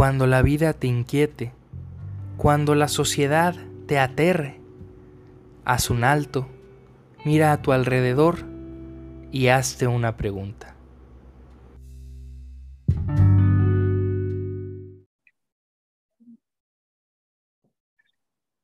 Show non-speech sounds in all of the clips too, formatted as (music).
cuando la vida te inquiete, cuando la sociedad te aterre, haz un alto, mira a tu alrededor y hazte una pregunta.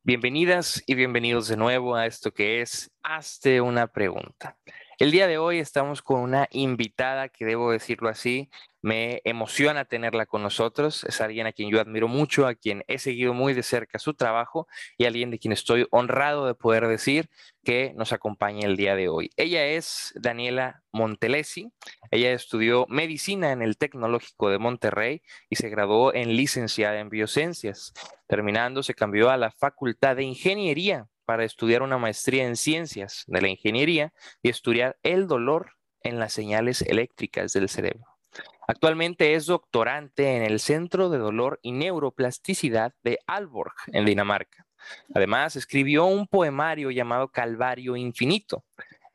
Bienvenidas y bienvenidos de nuevo a esto que es Hazte una pregunta. El día de hoy estamos con una invitada que debo decirlo así, me emociona tenerla con nosotros. Es alguien a quien yo admiro mucho, a quien he seguido muy de cerca su trabajo y alguien de quien estoy honrado de poder decir que nos acompaña el día de hoy. Ella es Daniela Montelesi. Ella estudió medicina en el Tecnológico de Monterrey y se graduó en licenciada en biociencias. Terminando, se cambió a la Facultad de Ingeniería para estudiar una maestría en ciencias de la ingeniería y estudiar el dolor en las señales eléctricas del cerebro. Actualmente es doctorante en el Centro de Dolor y Neuroplasticidad de Aalborg, en Dinamarca. Además, escribió un poemario llamado Calvario Infinito.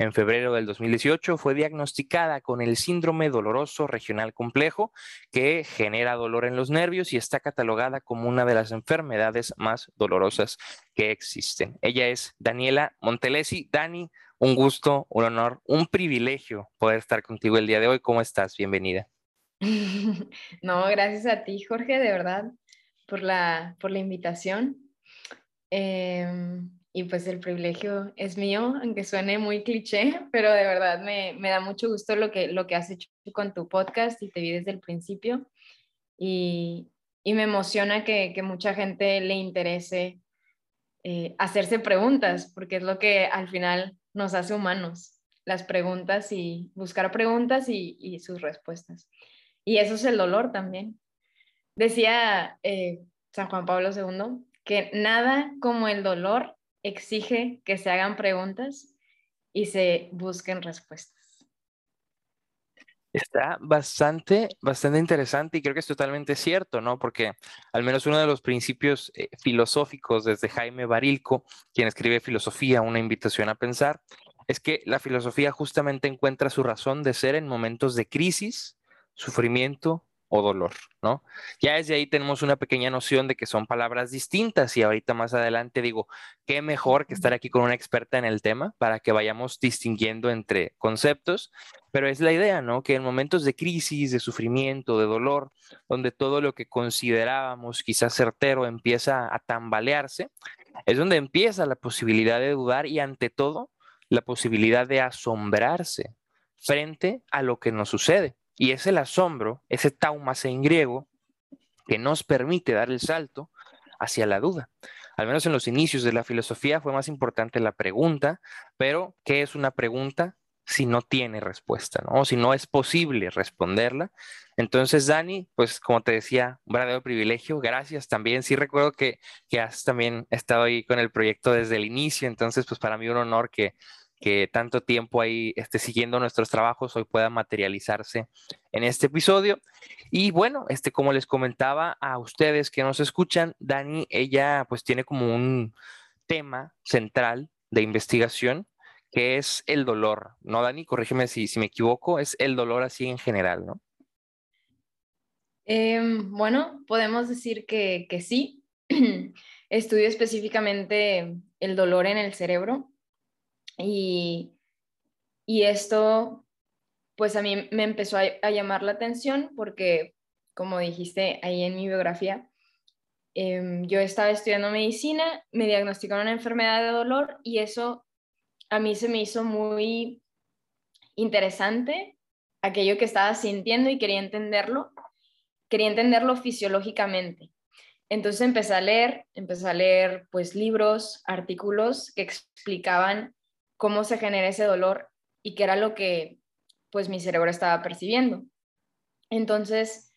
En febrero del 2018 fue diagnosticada con el síndrome doloroso regional complejo, que genera dolor en los nervios y está catalogada como una de las enfermedades más dolorosas que existen. Ella es Daniela Montelesi. Dani, un gusto, un honor, un privilegio poder estar contigo el día de hoy. ¿Cómo estás? Bienvenida. (laughs) No, gracias a ti, Jorge, de verdad, por la, por la invitación. Em, y pues el privilegio es mío, aunque suene muy cliché, pero de verdad me, da mucho gusto lo que, lo que has hecho con tu podcast y te vi desde el principio. Y, me emociona que, mucha gente le interese eh, hacerse preguntas, porque es lo que al final nos hace humanos, las preguntas y buscar preguntas y sus respuestas. Y eso es el dolor también. Decía eh, San Juan Pablo II que nada como el dolor exige que se hagan preguntas y se busquen respuestas. Está bastante, bastante interesante y creo que es totalmente cierto, ¿no? Porque al menos uno de los principios eh, filosóficos desde Jaime Barilco, quien escribe Filosofía, una invitación a pensar, es que la filosofía justamente encuentra su razón de ser en momentos de crisis sufrimiento o dolor, ¿no? Ya desde ahí tenemos una pequeña noción de que son palabras distintas y ahorita más adelante digo, qué mejor que estar aquí con una experta en el tema para que vayamos distinguiendo entre conceptos, pero es la idea, ¿no? Que en momentos de crisis, de sufrimiento, de dolor, donde todo lo que considerábamos quizás certero empieza a tambalearse, es donde empieza la posibilidad de dudar y ante todo la posibilidad de asombrarse frente a lo que nos sucede. Y es el asombro, ese taumas en griego, que nos permite dar el salto hacia la duda. Al menos en los inicios de la filosofía fue más importante la pregunta, pero ¿qué es una pregunta si no tiene respuesta, ¿no? O si no es posible responderla. Entonces, Dani, pues como te decía, un verdadero privilegio. Gracias también. Sí recuerdo que, que has también estado ahí con el proyecto desde el inicio, entonces, pues para mí un honor que que tanto tiempo ahí esté siguiendo nuestros trabajos hoy pueda materializarse en este episodio. Y bueno, este, como les comentaba a ustedes que nos escuchan, Dani, ella pues tiene como un tema central de investigación que es el dolor, ¿no, Dani? Corrígeme si, si me equivoco, es el dolor así en general, ¿no? Em, bueno, podemos decir que, que sí. (clears throat) Estudio específicamente el dolor en el cerebro y, esto, pues a mí me empezó a, llamar la atención porque, como dijiste ahí en mi biografía, em, yo estaba estudiando medicina, me diagnosticaron una enfermedad de dolor y eso a mí se me hizo muy interesante, aquello que estaba sintiendo y quería entenderlo, quería entenderlo fisiológicamente. Entonces empecé a leer, empecé a leer pues libros, artículos que explicaban cómo se genera ese dolor y qué era lo que pues mi cerebro estaba percibiendo. Entonces,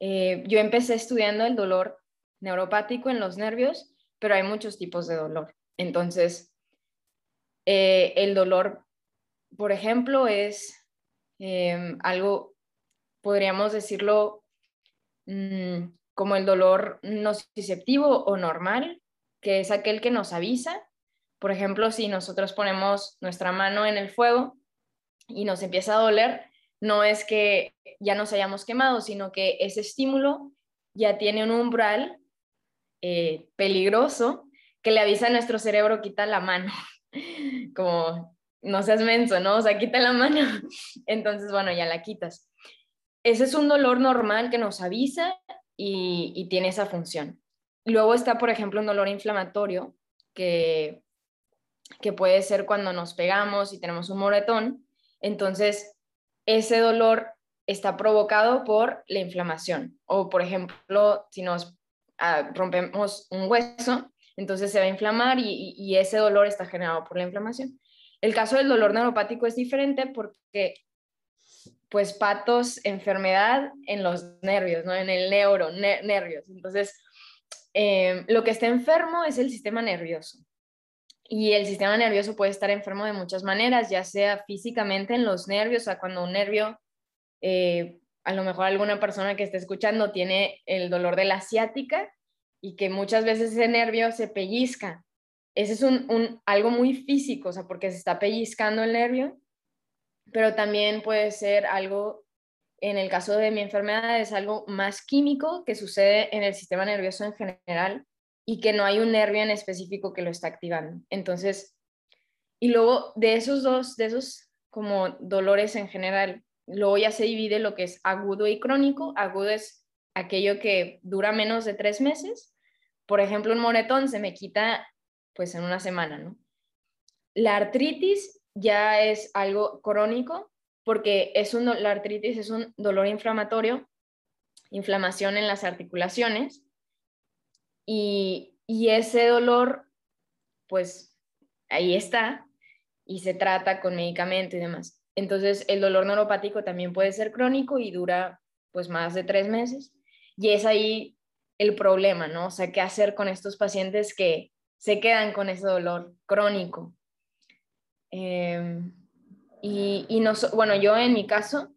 eh, yo empecé estudiando el dolor neuropático en los nervios, pero hay muchos tipos de dolor. Entonces, eh, el dolor, por ejemplo, es em, algo, podríamos decirlo, mm, como el dolor nociceptivo o normal, que es aquel que nos avisa por ejemplo, si nosotros ponemos nuestra mano en el fuego y nos empieza a doler, no es que ya nos hayamos quemado, sino que ese estímulo ya tiene un umbral eh, peligroso que le avisa a nuestro cerebro, quita la mano, (laughs) como no seas menso, ¿no? O sea, quita la mano. (laughs) Entonces, bueno, ya la quitas. Ese es un dolor normal que nos avisa y, tiene esa función. Luego está, por ejemplo, un dolor inflamatorio que, que puede ser cuando nos pegamos y tenemos un moretón. Entonces, ese dolor está provocado por la inflamación. O, por ejemplo, si nos ah, rompemos un hueso, entonces se va a inflamar y, ese dolor está generado por la inflamación. El caso del dolor neuropático es diferente porque, pues, patos, enfermedad en los nervios, ¿no? En el neuro, nervios. Entonces, em, lo que está enfermo es el sistema nervioso. Y el sistema nervioso puede estar enfermo de muchas maneras, ya sea físicamente en los nervios, o sea, cuando un nervio, eh, a lo mejor alguna persona que esté escuchando tiene el dolor de la asiática y que muchas veces ese nervio se pellizca. Ese es un, algo muy físico, o sea, porque se está pellizcando el nervio, pero también puede ser algo, en el caso de mi enfermedad, es algo más químico que sucede en el sistema nervioso en general y que no hay un nervio en específico que lo está activando. Entonces, y luego de esos dos, de esos como dolores en general, luego ya se divide lo que es agudo y crónico. Agudo es aquello que dura menos de tres meses. Por ejemplo, un moretón se me quita pues en una semana, ¿no? La artritis ya es algo crónico porque es un, la artritis es un dolor inflamatorio, inflamación en las articulaciones y, ese dolor, pues ahí está y se trata con medicamento y demás. Entonces, el dolor neuropático también puede ser crónico y dura pues más de tres meses. Y es ahí el problema, ¿no? O sea, ¿qué hacer con estos pacientes que se quedan con ese dolor crónico? Em, y, y no, bueno, yo en mi caso,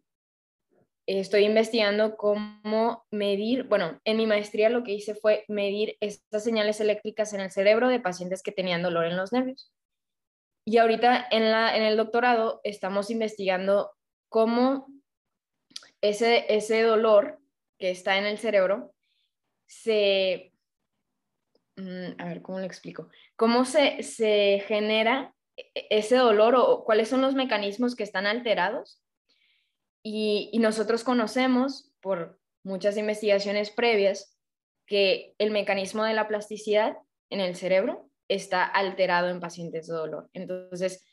estoy investigando cómo medir, bueno, en mi maestría lo que hice fue medir estas señales eléctricas en el cerebro de pacientes que tenían dolor en los nervios. Y ahorita en, la, en el doctorado estamos investigando cómo ese, ese dolor que está en el cerebro se... Mm, a ver, ¿cómo lo explico? ¿Cómo se, se genera e, ese dolor o cuáles son los mecanismos que están alterados y, nosotros conocemos por muchas investigaciones previas que el mecanismo de la plasticidad en el cerebro está alterado en pacientes de dolor. Entonces,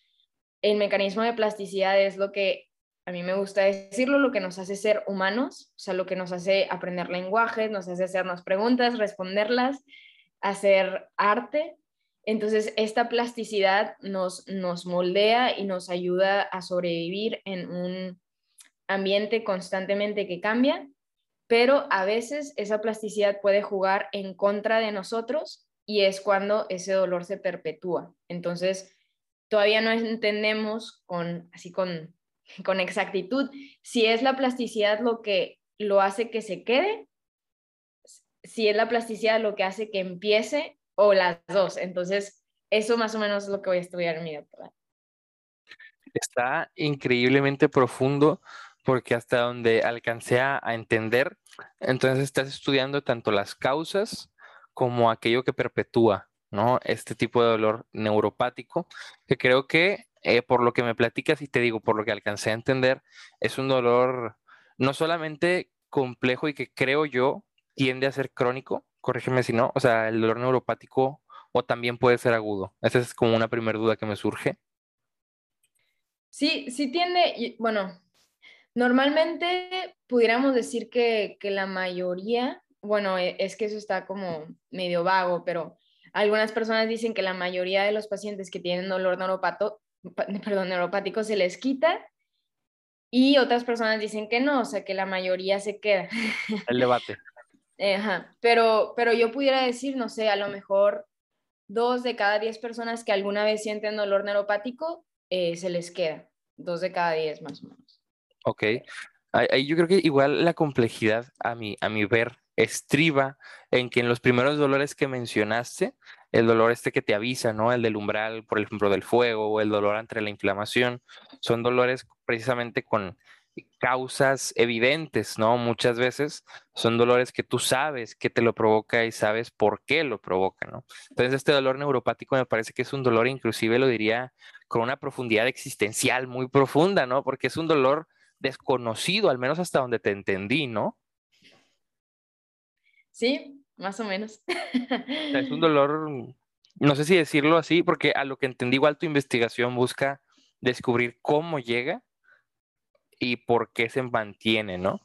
el mecanismo de plasticidad es lo que a mí me gusta decirlo, lo que nos hace ser humanos, o sea, lo que nos hace aprender lenguajes, nos hace hacernos preguntas, responderlas, hacer arte. Entonces, esta plasticidad nos, nos moldea y nos ayuda a sobrevivir en un ambiente constantemente que cambia, pero a veces esa plasticidad puede jugar en contra de nosotros y es cuando ese dolor se perpetúa. Entonces, todavía no entendemos con, así con, (laughs) con exactitud si es la plasticidad lo que lo hace que se quede, si es la plasticidad lo que hace que empiece o las dos. Entonces, eso más o menos es lo que voy a estudiar en mi doctorado. Está increíblemente profundo porque hasta donde alcancé a, entender, entonces estás estudiando tanto las causas como aquello que perpetúa, ¿no? Este tipo de dolor neuropático, que creo que eh, por lo que me platicas y te digo, por lo que alcancé a entender, es un dolor no solamente complejo y que creo yo tiende a ser crónico, corrígeme si no, o sea, el dolor neuropático o también puede ser agudo. Esa es como una primera duda que me surge. Sí, sí tiende, bueno, Normalmente pudiéramos decir que, la mayoría, bueno, e, es que eso está como medio vago, pero algunas personas dicen que la mayoría de los pacientes que tienen dolor neuropato, (laughs) perdón, neuropático se les quita y otras personas dicen que no, o sea, que la mayoría se queda. (laughs) El debate. Ajá. Pero, pero yo pudiera decir, no sé, a lo mejor dos de cada diez personas que alguna vez sienten dolor neuropático eh, se les queda, dos de cada diez más o menos. Ok. Ahí yo creo que igual la complejidad, a mi, a mi ver, estriba en que en los primeros dolores que mencionaste, el dolor este que te avisa, ¿no? El del umbral, por ejemplo, del fuego, o el dolor ante la inflamación, son dolores precisamente con causas evidentes, ¿no? Muchas veces son dolores que tú sabes que te lo provoca y sabes por qué lo provoca, ¿no? Entonces este dolor neuropático me parece que es un dolor, inclusive lo diría con una profundidad existencial muy profunda, ¿no? Porque es un dolor desconocido, al menos hasta donde te entendí, ¿no? Sí, más o menos. es un dolor, no sé si decirlo así, porque a lo que entendí igual tu investigación busca descubrir cómo llega y por qué se mantiene, ¿no?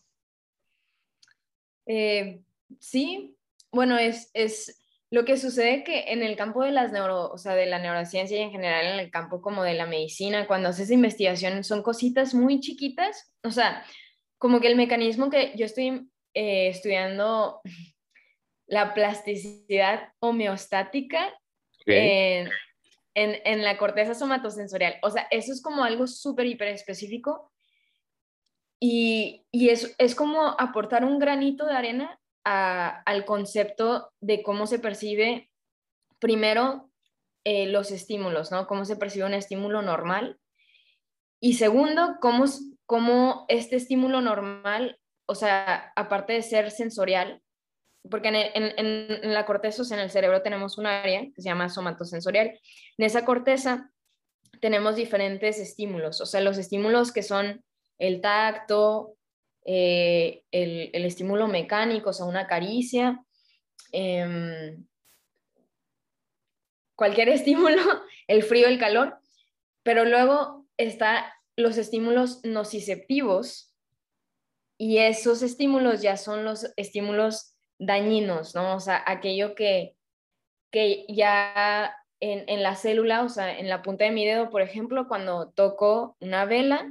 Eh, sí, bueno, es, es lo que sucede que en el campo de las neuro, o sea, de la neurociencia y en general en el campo como de la medicina, cuando haces investigación son cositas muy chiquitas, o sea, como que el mecanismo que yo estoy eh, estudiando (laughs) la plasticidad homeostática en, en, la corteza somatosensorial, o sea, eso es como algo súper hiper específico. Y, es, es, como aportar un granito de arena al concepto de cómo se percibe primero eh, los estímulos, ¿no? Cómo se percibe un estímulo normal. Y segundo, cómo, cómo este estímulo normal, o sea, aparte de ser sensorial, porque en, en, en, la corteza, en el cerebro tenemos un área que se llama somatosensorial. En esa corteza tenemos diferentes estímulos, o sea, los estímulos que son el tacto, eh, el, estímulo mecánico, o sea, una caricia, em, cualquier (laughs) estímulo, el frío, el calor, pero luego está los estímulos nociceptivos y esos estímulos ya son los estímulos dañinos, ¿no? O sea, aquello que, que ya en, en, la célula, o sea, en la punta de mi dedo, por ejemplo, cuando toco una vela,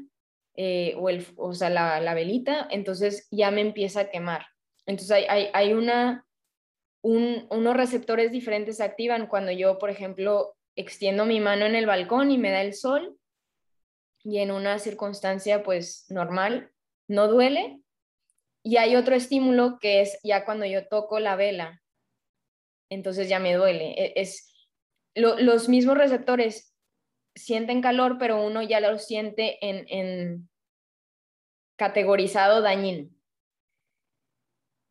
eh, o, el, o sea, la, velita, entonces ya me empieza a quemar. Entonces hay, hay, hay una, unos receptores diferentes se activan cuando yo, por ejemplo, extiendo mi mano en el balcón y me da el sol y en una circunstancia pues normal no duele. Y hay otro estímulo que es ya cuando yo toco la vela, entonces ya me duele. E, es, los mismos receptores sienten calor, pero uno ya lo siente en, categorizado dañino.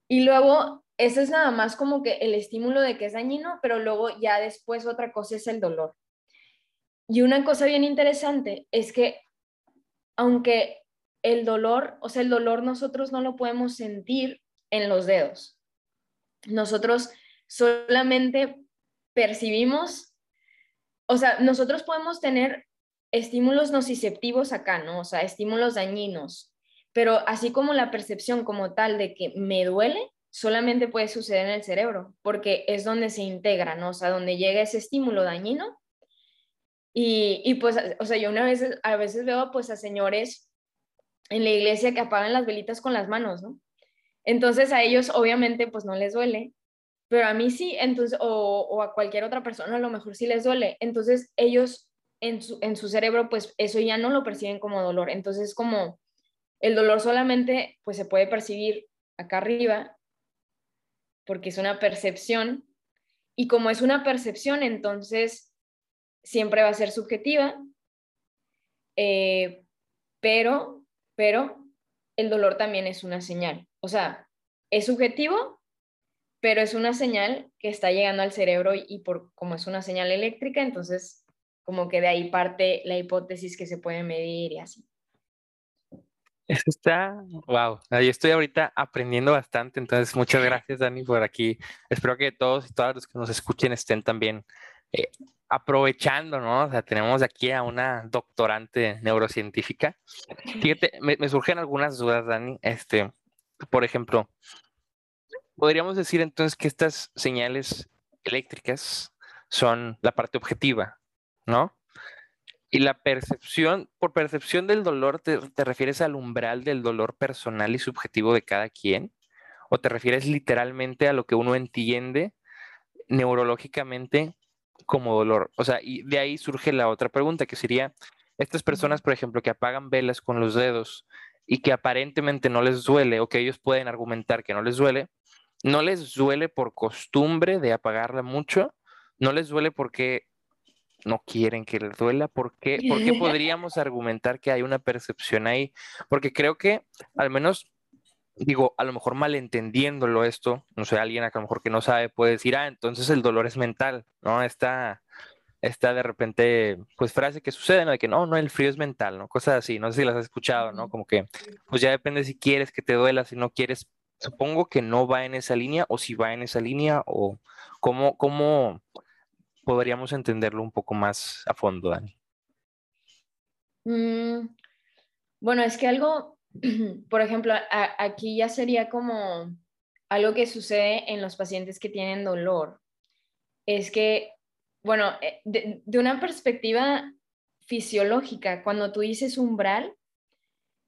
Y luego, ese es nada más como que el estímulo de que es dañino, pero luego ya después otra cosa es el dolor. Y una cosa bien interesante es que aunque el dolor, o sea, el dolor nosotros no lo podemos sentir en los dedos. Nosotros solamente percibimos o sea, nosotros podemos tener estímulos nociceptivos acá, ¿no? O sea, estímulos dañinos, pero así como la percepción como tal de que me duele, solamente puede suceder en el cerebro, porque es donde se integra, ¿no? O sea, donde llega ese estímulo dañino. Y, y pues, o sea, yo una vez, a veces veo pues a señores en la iglesia que apagan las velitas con las manos, ¿no? Entonces a ellos obviamente pues no les duele, pero a mí sí, entonces, o, a cualquier otra persona a lo mejor sí les duele. Entonces ellos en su, en su cerebro, pues eso ya no lo perciben como dolor. Entonces como el dolor solamente pues se puede percibir acá arriba porque es una percepción y como es una percepción, entonces siempre va a ser subjetiva, eh, pero, pero el dolor también es una señal. O sea, es subjetivo, pero es una señal que está llegando al cerebro y, por como es una señal eléctrica, entonces como que de ahí parte la hipótesis que se puede medir y así. Eso está, wow, ahí estoy ahorita aprendiendo bastante, entonces muchas gracias Dani por aquí. Espero que todos y todas los que nos escuchen estén también eh, aprovechando, ¿no? O sea, tenemos aquí a una doctorante neurocientífica. Fíjate, me, me surgen algunas dudas, Dani. Este, por ejemplo, podríamos decir entonces que estas señales eléctricas son la parte objetiva, ¿no? Y la percepción, por percepción del dolor, ¿te, refieres al umbral del dolor personal y subjetivo de cada quien? ¿O te refieres literalmente a lo que uno entiende neurológicamente como dolor? O sea, y de ahí surge la otra pregunta, que sería, estas personas, por ejemplo, que apagan velas con los dedos y que aparentemente no les duele, o que ellos pueden argumentar que no les duele, no les duele por costumbre de apagarla mucho, no les duele porque no quieren que les duela. ¿Por qué? ¿Por qué (laughs) podríamos argumentar que hay una percepción ahí? Porque creo que al menos digo, a lo mejor malentendiéndolo esto, no sé, alguien a lo mejor que no sabe puede decir, ah, entonces el dolor es mental, ¿no? Esta, esta de repente, pues frase que sucede, ¿no? De que no, no, el frío es mental, ¿no? Cosas así, no sé si las has escuchado, ¿no? Como que, pues ya depende si quieres que te duela, si no quieres, supongo que no va en esa línea o si va en esa línea o cómo, cómo podríamos entenderlo un poco más a fondo, Dani. Mm, bueno, es que algo (clears throat) por ejemplo, aquí ya sería como algo que sucede en los pacientes que tienen dolor. Es que, bueno, eh, de, una perspectiva fisiológica, cuando tú dices umbral,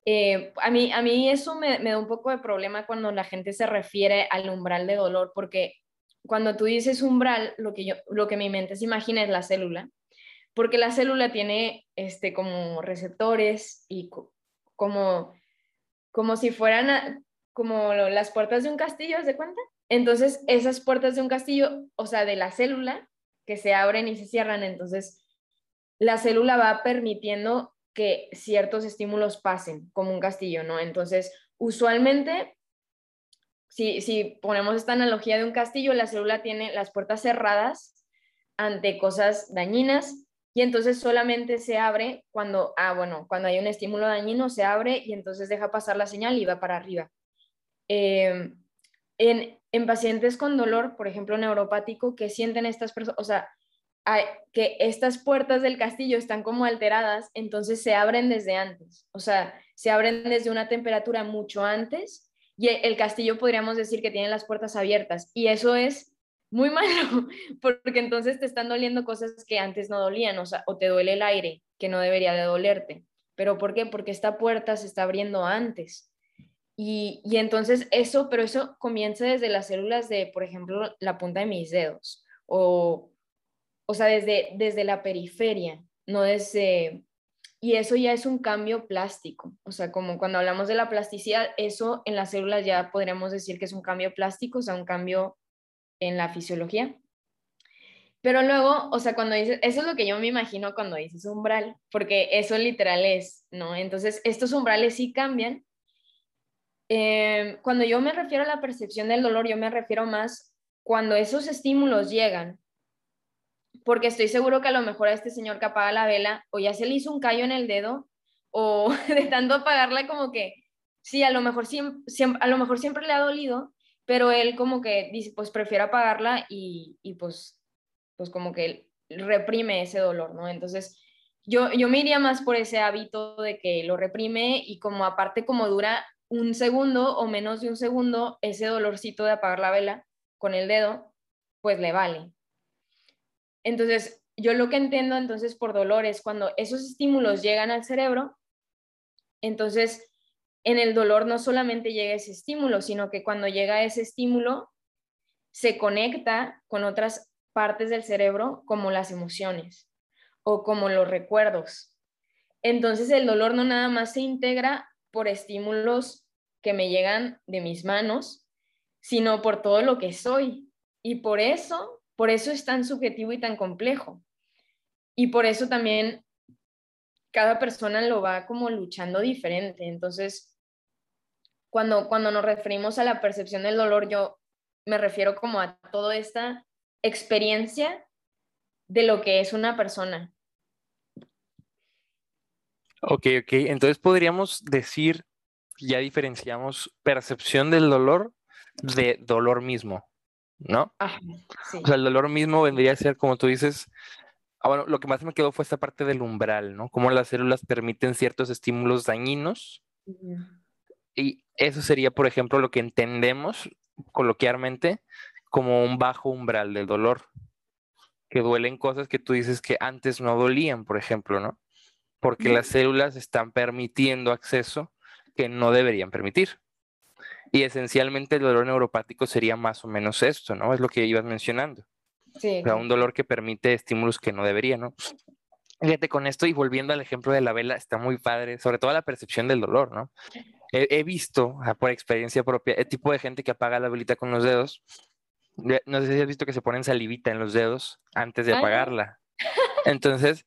eh, a, mí, a mí eso me, da un poco de problema cuando la gente se refiere al umbral de dolor, porque cuando tú dices umbral, lo que, yo, lo que mi mente se imagina es la célula, porque la célula tiene este, como receptores y como como si fueran como las puertas de un castillo, ¿se cuenta? Entonces, esas puertas de un castillo, o sea, de la célula, que se abren y se cierran, entonces la célula va permitiendo que ciertos estímulos pasen, como un castillo, ¿no? Entonces, usualmente, si, si ponemos esta analogía de un castillo, la célula tiene las puertas cerradas ante cosas dañinas y entonces solamente se abre cuando, ah, bueno, cuando hay un estímulo dañino, se abre y entonces deja pasar la señal y va para arriba. Em, en, en, pacientes con dolor, por ejemplo, neuropático, que sienten estas personas, o sea, que estas puertas del castillo están como alteradas, entonces se abren desde antes, o sea, se abren desde una temperatura mucho antes y el castillo podríamos decir que tiene las puertas abiertas y eso es muy (laughs) malo, porque entonces te están doliendo cosas que antes no dolían, o sea, o te duele el aire, que no debería de dolerte. ¿Pero por qué? Porque esta puerta se está abriendo antes. Y, y entonces eso, pero eso comienza desde las células de, por ejemplo, la punta de mis dedos, o, o sea, desde, desde la periferia, no desde... Y eso ya es un cambio plástico, o sea, como cuando hablamos de la plasticidad, eso en las células ya podríamos decir que es un cambio plástico, o sea, un cambio en la fisiología. Pero luego, o sea, cuando dices, eso es lo que yo me imagino cuando dices umbral, porque eso literal es, ¿no? Entonces, estos umbrales sí cambian. Em, cuando yo me refiero a la percepción del dolor, yo me refiero más cuando esos estímulos llegan, porque estoy seguro que a lo mejor a este señor que apaga la vela, o ya se le hizo un callo en el dedo, o (laughs) de tanto apagarla como que, sí, a lo mejor, siempre, a lo mejor siempre le ha dolido, pero él como que dice, pues prefiere apagarla y, y pues, pues como que reprime ese dolor, ¿no? Entonces, yo, yo me iría más por ese hábito de que lo reprime y como aparte como dura un segundo o menos de un segundo, ese dolorcito de apagar la vela con el dedo, pues le vale. Entonces, yo lo que entiendo entonces por dolor es cuando esos estímulos llegan al cerebro, entonces en el dolor no solamente llega ese estímulo, sino que cuando llega ese estímulo se conecta con otras partes del cerebro como las emociones o como los recuerdos. Entonces el dolor no nada más se integra por estímulos que me llegan de mis manos, sino por todo lo que soy. Y por eso, por eso es tan subjetivo y tan complejo. Y por eso también cada persona lo va como luchando diferente. Entonces, cuando, cuando nos referimos a la percepción del dolor, yo me refiero como a toda esta experiencia de lo que es una persona. Ok, ok. Entonces podríamos decir, ya diferenciamos percepción del dolor de dolor mismo, ¿no? O sea, el dolor mismo vendría a ser, como tú dices, ah, bueno, lo que más me quedó fue esta parte del umbral, ¿no? Cómo las células permiten ciertos estímulos dañinos y eso sería, por ejemplo, lo que entendemos coloquialmente como un bajo umbral del dolor, que duelen cosas que tú dices que antes no dolían, por ejemplo, ¿no? Porque las células están permitiendo acceso que no deberían permitir. Y esencialmente el dolor neuropático sería más o menos esto, ¿no? Es lo que ibas mencionando. Sí. O sea, un dolor que permite estímulos que no deberían, ¿no? Fíjate con esto y volviendo al ejemplo de la vela, está muy padre, sobre todo la percepción del dolor, ¿no? he, visto, por experiencia propia, el tipo de gente que apaga la velita con los dedos. No sé si has visto que se ponen salivita en los dedos antes de apagarla. Entonces,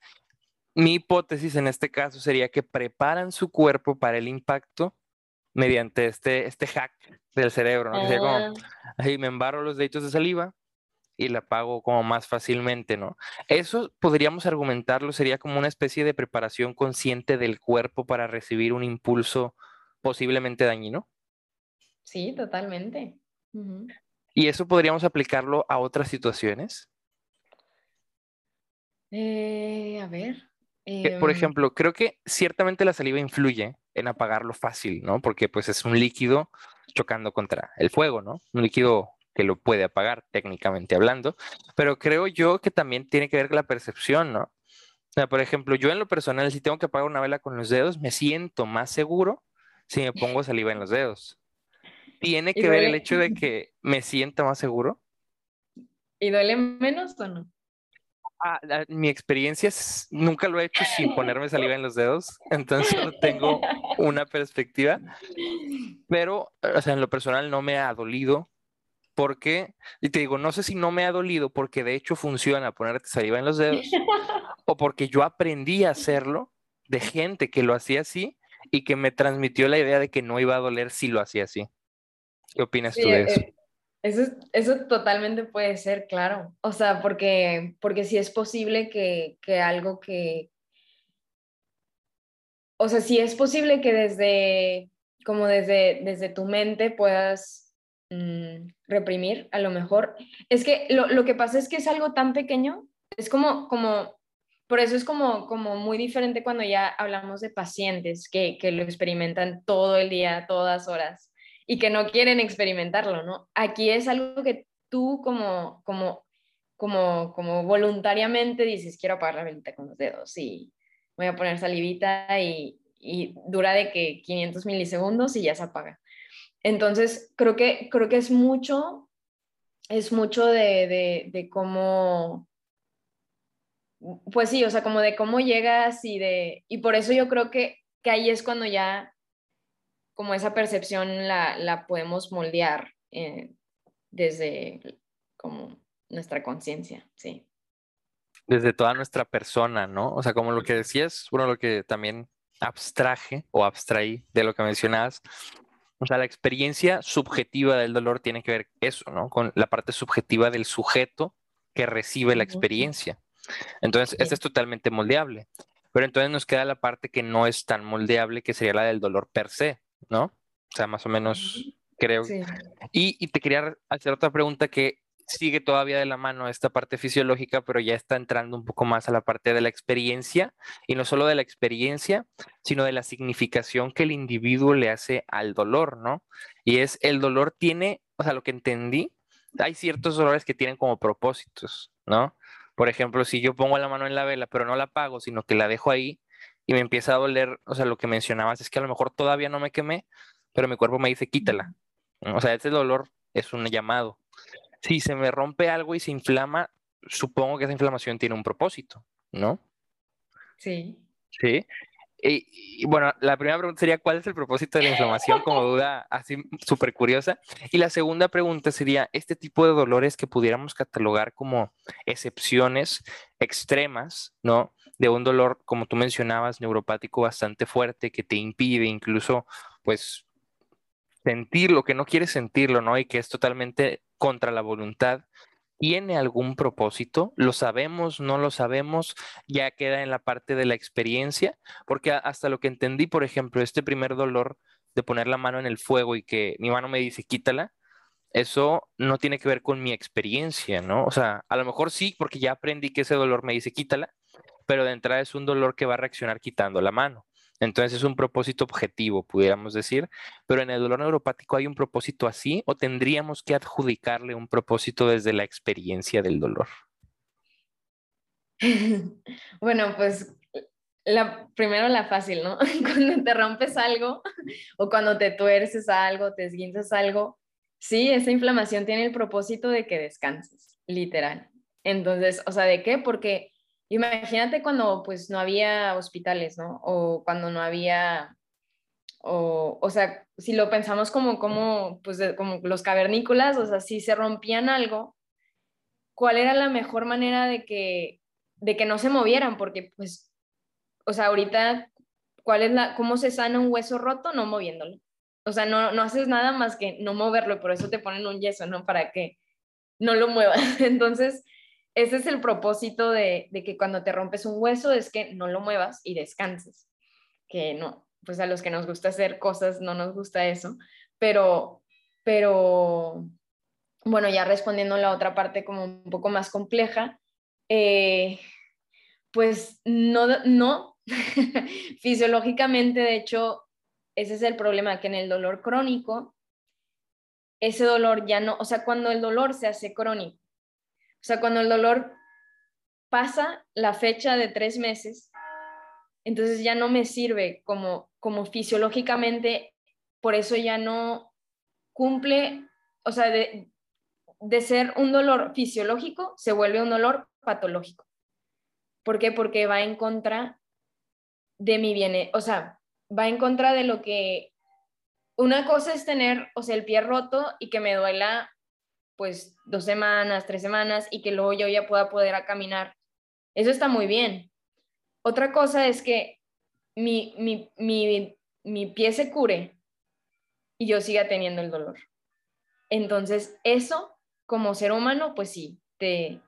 mi hipótesis en este caso sería que preparan su cuerpo para el impacto mediante este, este hack del cerebro, ¿no? Que como, Ah, me embarro los deditos de saliva y la apago como más fácilmente, ¿no? Eso podríamos argumentarlo, sería como una especie de preparación consciente del cuerpo para recibir un impulso posiblemente dañino. sí, totalmente. Y eso podríamos aplicarlo a otras situaciones. Eh, a ver. Por em, ejemplo, creo que ciertamente la saliva influye en apagarlo fácil, ¿no? Porque pues es un líquido chocando contra el fuego, ¿no? Un líquido que lo puede apagar técnicamente hablando, pero creo yo que también tiene que ver con la percepción, ¿no? O sea, por ejemplo, yo en lo personal, si tengo que apagar una vela con los dedos, me siento más seguro si me pongo saliva en los dedos. ¿Tiene ¿Y que ver el hecho de que me sienta más seguro? ¿Y duele menos o no? Ah, la- mi experiencia es, nunca lo he hecho sin ponerme saliva en los dedos, entonces no tengo una perspectiva, pero, o sea, en lo personal no me ha dolido porque, y te digo, no sé si no me ha dolido porque de hecho funciona ponerte saliva en los dedos (laughs) o porque yo aprendí a hacerlo de gente que lo hacía así y que me transmitió la idea de que no iba a doler si lo hacía así. ¿Qué opinas Sí, tú de eso? eh, eso, es- eso totalmente puede ser, claro. O sea, porque, porque sí es posible que, que algo que... O sea, sí es posible que desde, como desde, desde tu mente puedas mm, reprimir, a lo mejor. Es que lo, lo que pasa es que es algo tan pequeño, es como, como, por eso es como, como muy diferente cuando ya hablamos de pacientes que, que lo experimentan todo el día, todas horas y que no quieren experimentarlo, ¿no? Aquí es algo que tú como, como, como, como voluntariamente dices, quiero apagar la velita con los dedos y voy a poner salivita y, y dura de que 500 milisegundos y ya se apaga. Entonces, creo que, creo que es mucho, es mucho de, de, de cómo, pues sí, o sea, como de cómo llegas y de, y por eso yo creo que, que ahí es cuando ya como esa percepción la, la podemos moldear eh, desde como nuestra conciencia, sí. Desde toda nuestra persona, ¿no? O sea, como lo que decías, bueno, lo que también abstraje o abstraí de lo que mencionabas. O sea, la experiencia subjetiva del dolor tiene que ver eso, ¿no? Con la parte subjetiva del sujeto que recibe la experiencia. Entonces, esta es totalmente moldeable. Pero entonces nos queda la parte que no es tan moldeable, que sería la del dolor per se, ¿no? O sea, más o menos creo. Sí. Y, y te quería hacer otra pregunta que sigue todavía de la mano esta parte fisiológica, pero ya está entrando un poco más a la parte de la experiencia, y no solo de la experiencia, sino de la significación que el individuo le hace al dolor, ¿no? Y es, el dolor tiene, o sea, lo que entendí, hay ciertos dolores que tienen como propósitos, ¿no? Por ejemplo, si yo pongo la mano en la vela, pero no la apago, sino que la dejo ahí y me empieza a doler, o sea, lo que mencionabas es que a lo mejor todavía no me quemé, pero mi cuerpo me dice quítala. O sea, ese dolor es un llamado. Si se me rompe algo y se inflama, supongo que esa inflamación tiene un propósito, ¿no? Sí. Sí. Y, y bueno, la primera pregunta sería, ¿cuál es el propósito de la inflamación? Como duda así súper curiosa. Y la segunda pregunta sería, este tipo de dolores que pudiéramos catalogar como excepciones extremas, ¿no? De un dolor, como tú mencionabas, neuropático bastante fuerte que te impide incluso, pues, sentir lo que no quieres sentirlo, ¿no? Y que es totalmente contra la voluntad. ¿Tiene algún propósito? ¿Lo sabemos? ¿No lo sabemos? Ya queda en la parte de la experiencia, porque hasta lo que entendí, por ejemplo, este primer dolor de poner la mano en el fuego y que mi mano me dice quítala, eso no tiene que ver con mi experiencia, ¿no? O sea, a lo mejor sí, porque ya aprendí que ese dolor me dice quítala, pero de entrada es un dolor que va a reaccionar quitando la mano. Entonces es un propósito objetivo, pudiéramos decir, pero en el dolor neuropático hay un propósito así o tendríamos que adjudicarle un propósito desde la experiencia del dolor. (laughs) Bueno, pues la, primero la fácil, ¿no? (laughs) Cuando te rompes algo o cuando te tuerces algo, te esguinces algo, sí, esa inflamación tiene el propósito de que descanses, literal. Entonces, o sea, ¿de qué? Porque imagínate cuando pues no había hospitales, ¿no? O cuando no había, o, o sea, si lo pensamos como, como, pues, como los cavernícolas, o sea, si se rompían algo, ¿cuál era la mejor manera de que de que no se movieran, porque pues, o sea, ahorita, ¿cuál es la, cómo se sana un hueso roto? No moviéndolo. O sea, no, no haces nada más que no moverlo, por eso te ponen un yeso, ¿no? Para que no lo muevas. (laughs) Entonces, ese es el propósito de, que cuando te rompes un hueso es que no lo muevas y descanses. Que no, pues a los que nos gusta hacer cosas no nos gusta eso, pero, pero, bueno, ya respondiendo la otra parte como un poco más compleja, eh, pues no, no, (laughs) fisiológicamente, de hecho, ese es el problema, que en el dolor crónico, ese dolor ya no, o sea, cuando el dolor se hace crónico, sea, cuando el dolor pasa la fecha de tres meses, entonces ya no me sirve como, como fisiológicamente, por eso ya no cumple, o sea, de, de ser un dolor fisiológico se vuelve un dolor patológico. ¿Por qué? Porque va en contra de mi bien, o sea, va en contra de lo que una cosa es tener, o sea, el pie roto y que me duela pues dos semanas, tres semanas y que luego yo ya pueda poder a caminar. Eso está muy bien. Otra cosa es que mi, mi, mi, mi pie se cure y yo siga teniendo el dolor. Entonces, eso como ser humano, pues sí, te,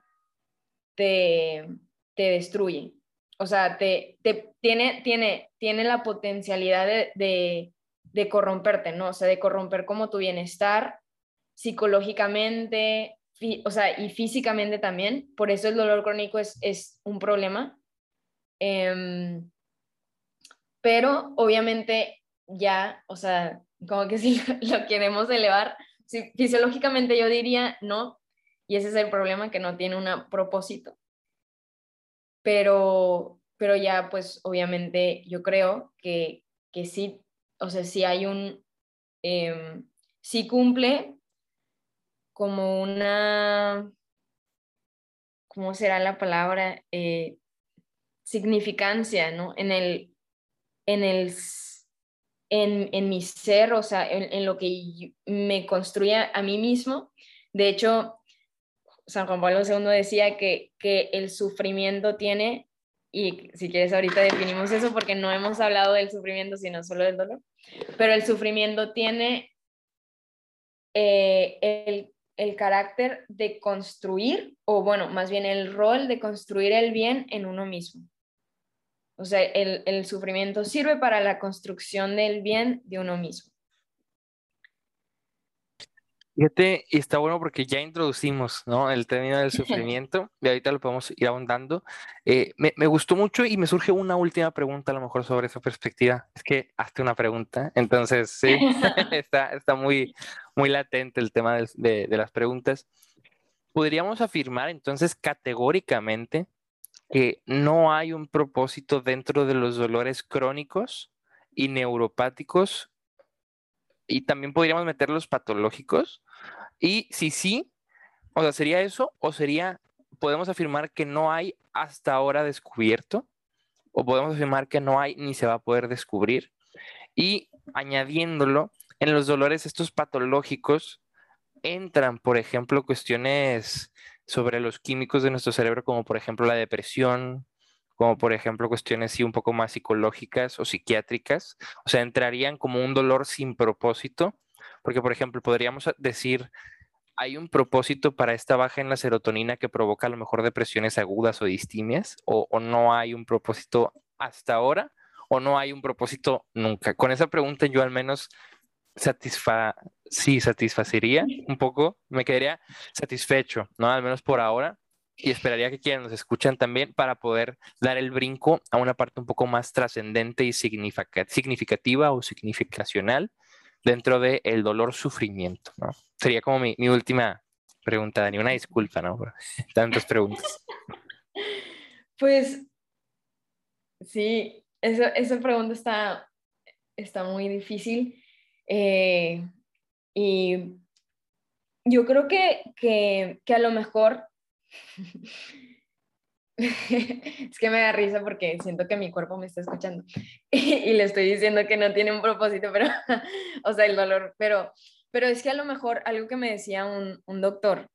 te, te destruye. O sea, te, te, tiene, tiene, tiene la potencialidad de, de, corromperte, ¿no? O sea, de corromper como tu bienestar psicológicamente, o sea, y físicamente también. Por eso el dolor crónico es, es un problema. Em, pero obviamente ya, o sea, como que si (laughs) lo queremos elevar, Sí, fisiológicamente yo diría no, y ese es el problema, que no tiene un propósito. Pero, pero ya, pues obviamente yo creo que, que sí, o sea, sí hay un, eh, sí cumple como una, ¿cómo será la palabra? Eh, significancia, ¿no? En el, en el en, mi ser, o sea, en, lo que me construye a mí mismo. De hecho, San Juan Pablo II decía que, que el sufrimiento tiene, y si quieres ahorita definimos eso porque no hemos hablado del sufrimiento, sino solo del dolor, pero el sufrimiento tiene eh, el, el carácter de construir, o bueno, más bien el rol de construir el bien en uno mismo. O sea, el, sufrimiento sirve para la construcción del bien de uno mismo. Fíjate, y está bueno porque ya introducimos ¿no? el término del (laughs) sufrimiento y ahorita lo podemos ir ahondando. Eh, me, gustó mucho y me surge una última pregunta a lo mejor sobre esa perspectiva. Es que hazte una pregunta, entonces sí, (laughs) (laughs) está, está muy, muy latente el tema de, de las preguntas. ¿Podríamos afirmar entonces categóricamente que no hay un propósito dentro de los dolores crónicos y neuropáticos y también podríamos meter los patológicos. Y si sí, o sea, ¿sería eso o sería, podemos afirmar que no hay hasta ahora descubierto o podemos afirmar que no hay ni se va a poder descubrir? Y añadiéndolo, en los dolores estos patológicos entran, por ejemplo, cuestiones sobre los químicos de nuestro cerebro, como por ejemplo la depresión, como por ejemplo cuestiones sí un poco más psicológicas o psiquiátricas, o sea, entrarían como un dolor sin propósito, porque por ejemplo podríamos decir, hay un propósito para esta baja en la serotonina que provoca a lo mejor depresiones agudas o distimias, o, no hay un propósito hasta ahora, o no hay un propósito nunca. Con esa pregunta yo al menos satisfa sí, satisfacería un poco, me quedaría satisfecho, ¿no? Al menos por ahora. Y esperaría que quienes nos escuchan también para poder dar el brinco a una parte un poco más trascendente y significativa o significacional dentro del el dolor sufrimiento, ¿no? Sería como mi, mi última pregunta, Dani. Una disculpa, ¿no? (laughs) tantas preguntas. (laughs) Pues sí, esa, esa pregunta está, está muy difícil. Eh, y yo creo que, que, que a lo mejor, (laughs) es que me da risa porque siento que mi cuerpo me está escuchando (laughs) y, le estoy diciendo que no tiene un propósito, pero, (laughs) o sea, el dolor, pero, pero es que a lo mejor algo que me decía un, un doctor,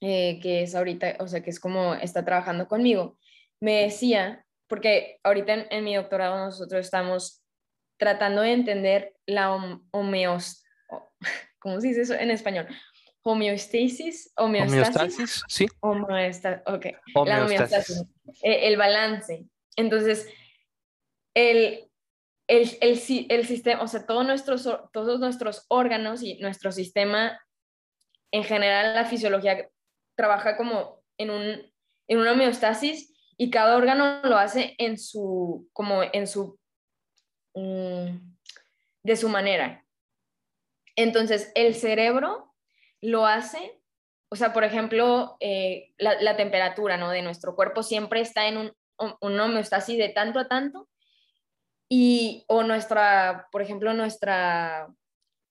eh, que es ahorita, o sea, que es como está trabajando conmigo, me decía, porque ahorita en, mi doctorado nosotros estamos tratando de entender la homeostasis, (laughs) ¿cómo se dice eso en español? Homeostasis, homeostasis, sí. ok, la homeostasis, e, el balance. Entonces, el, el, el, el, sistema, o sea, todos nuestros, todos nuestros órganos y nuestro sistema, en general, la fisiología trabaja como en, un, en una homeostasis y cada órgano lo hace en su, como en su, mm, de su manera. Entonces, el cerebro lo hace, o sea, por ejemplo, eh, la, temperatura, ¿no? De nuestro cuerpo siempre está en un, una homeostasis de tanto a tanto y, o nuestra, por ejemplo, nuestra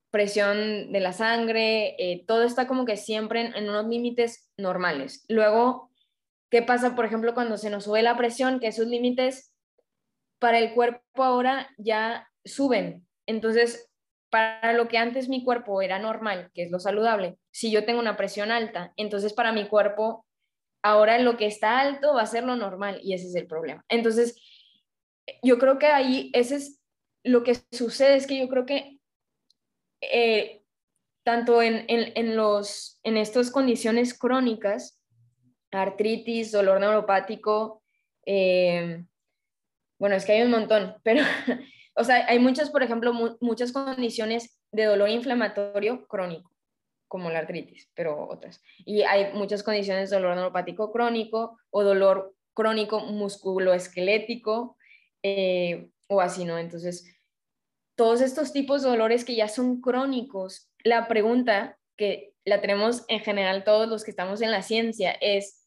presión de la sangre, eh, todo está como que siempre en, unos límites normales. Luego, ¿qué pasa, por ejemplo, cuando se nos sube la presión? Que esos límites para el cuerpo ahora ya suben. Entonces, para lo que antes mi cuerpo era normal, que es lo saludable, si yo tengo una presión alta, entonces para mi cuerpo ahora lo que está alto va a ser lo normal y ese es el problema. Entonces, yo creo que ahí ese es lo que sucede, es que yo creo que eh, tanto en, en, los, en estas condiciones crónicas, artritis, dolor neuropático, eh, bueno, es que hay un montón, pero, (laughs) o sea, hay muchas, por ejemplo, muchas condiciones de dolor inflamatorio crónico, como la artritis, pero otras. Y hay muchas condiciones de dolor neuropático crónico o dolor crónico musculoesquelético eh, o así, ¿no? Entonces, todos estos tipos de dolores que ya son crónicos, la pregunta que la tenemos en general todos los que estamos en la ciencia es,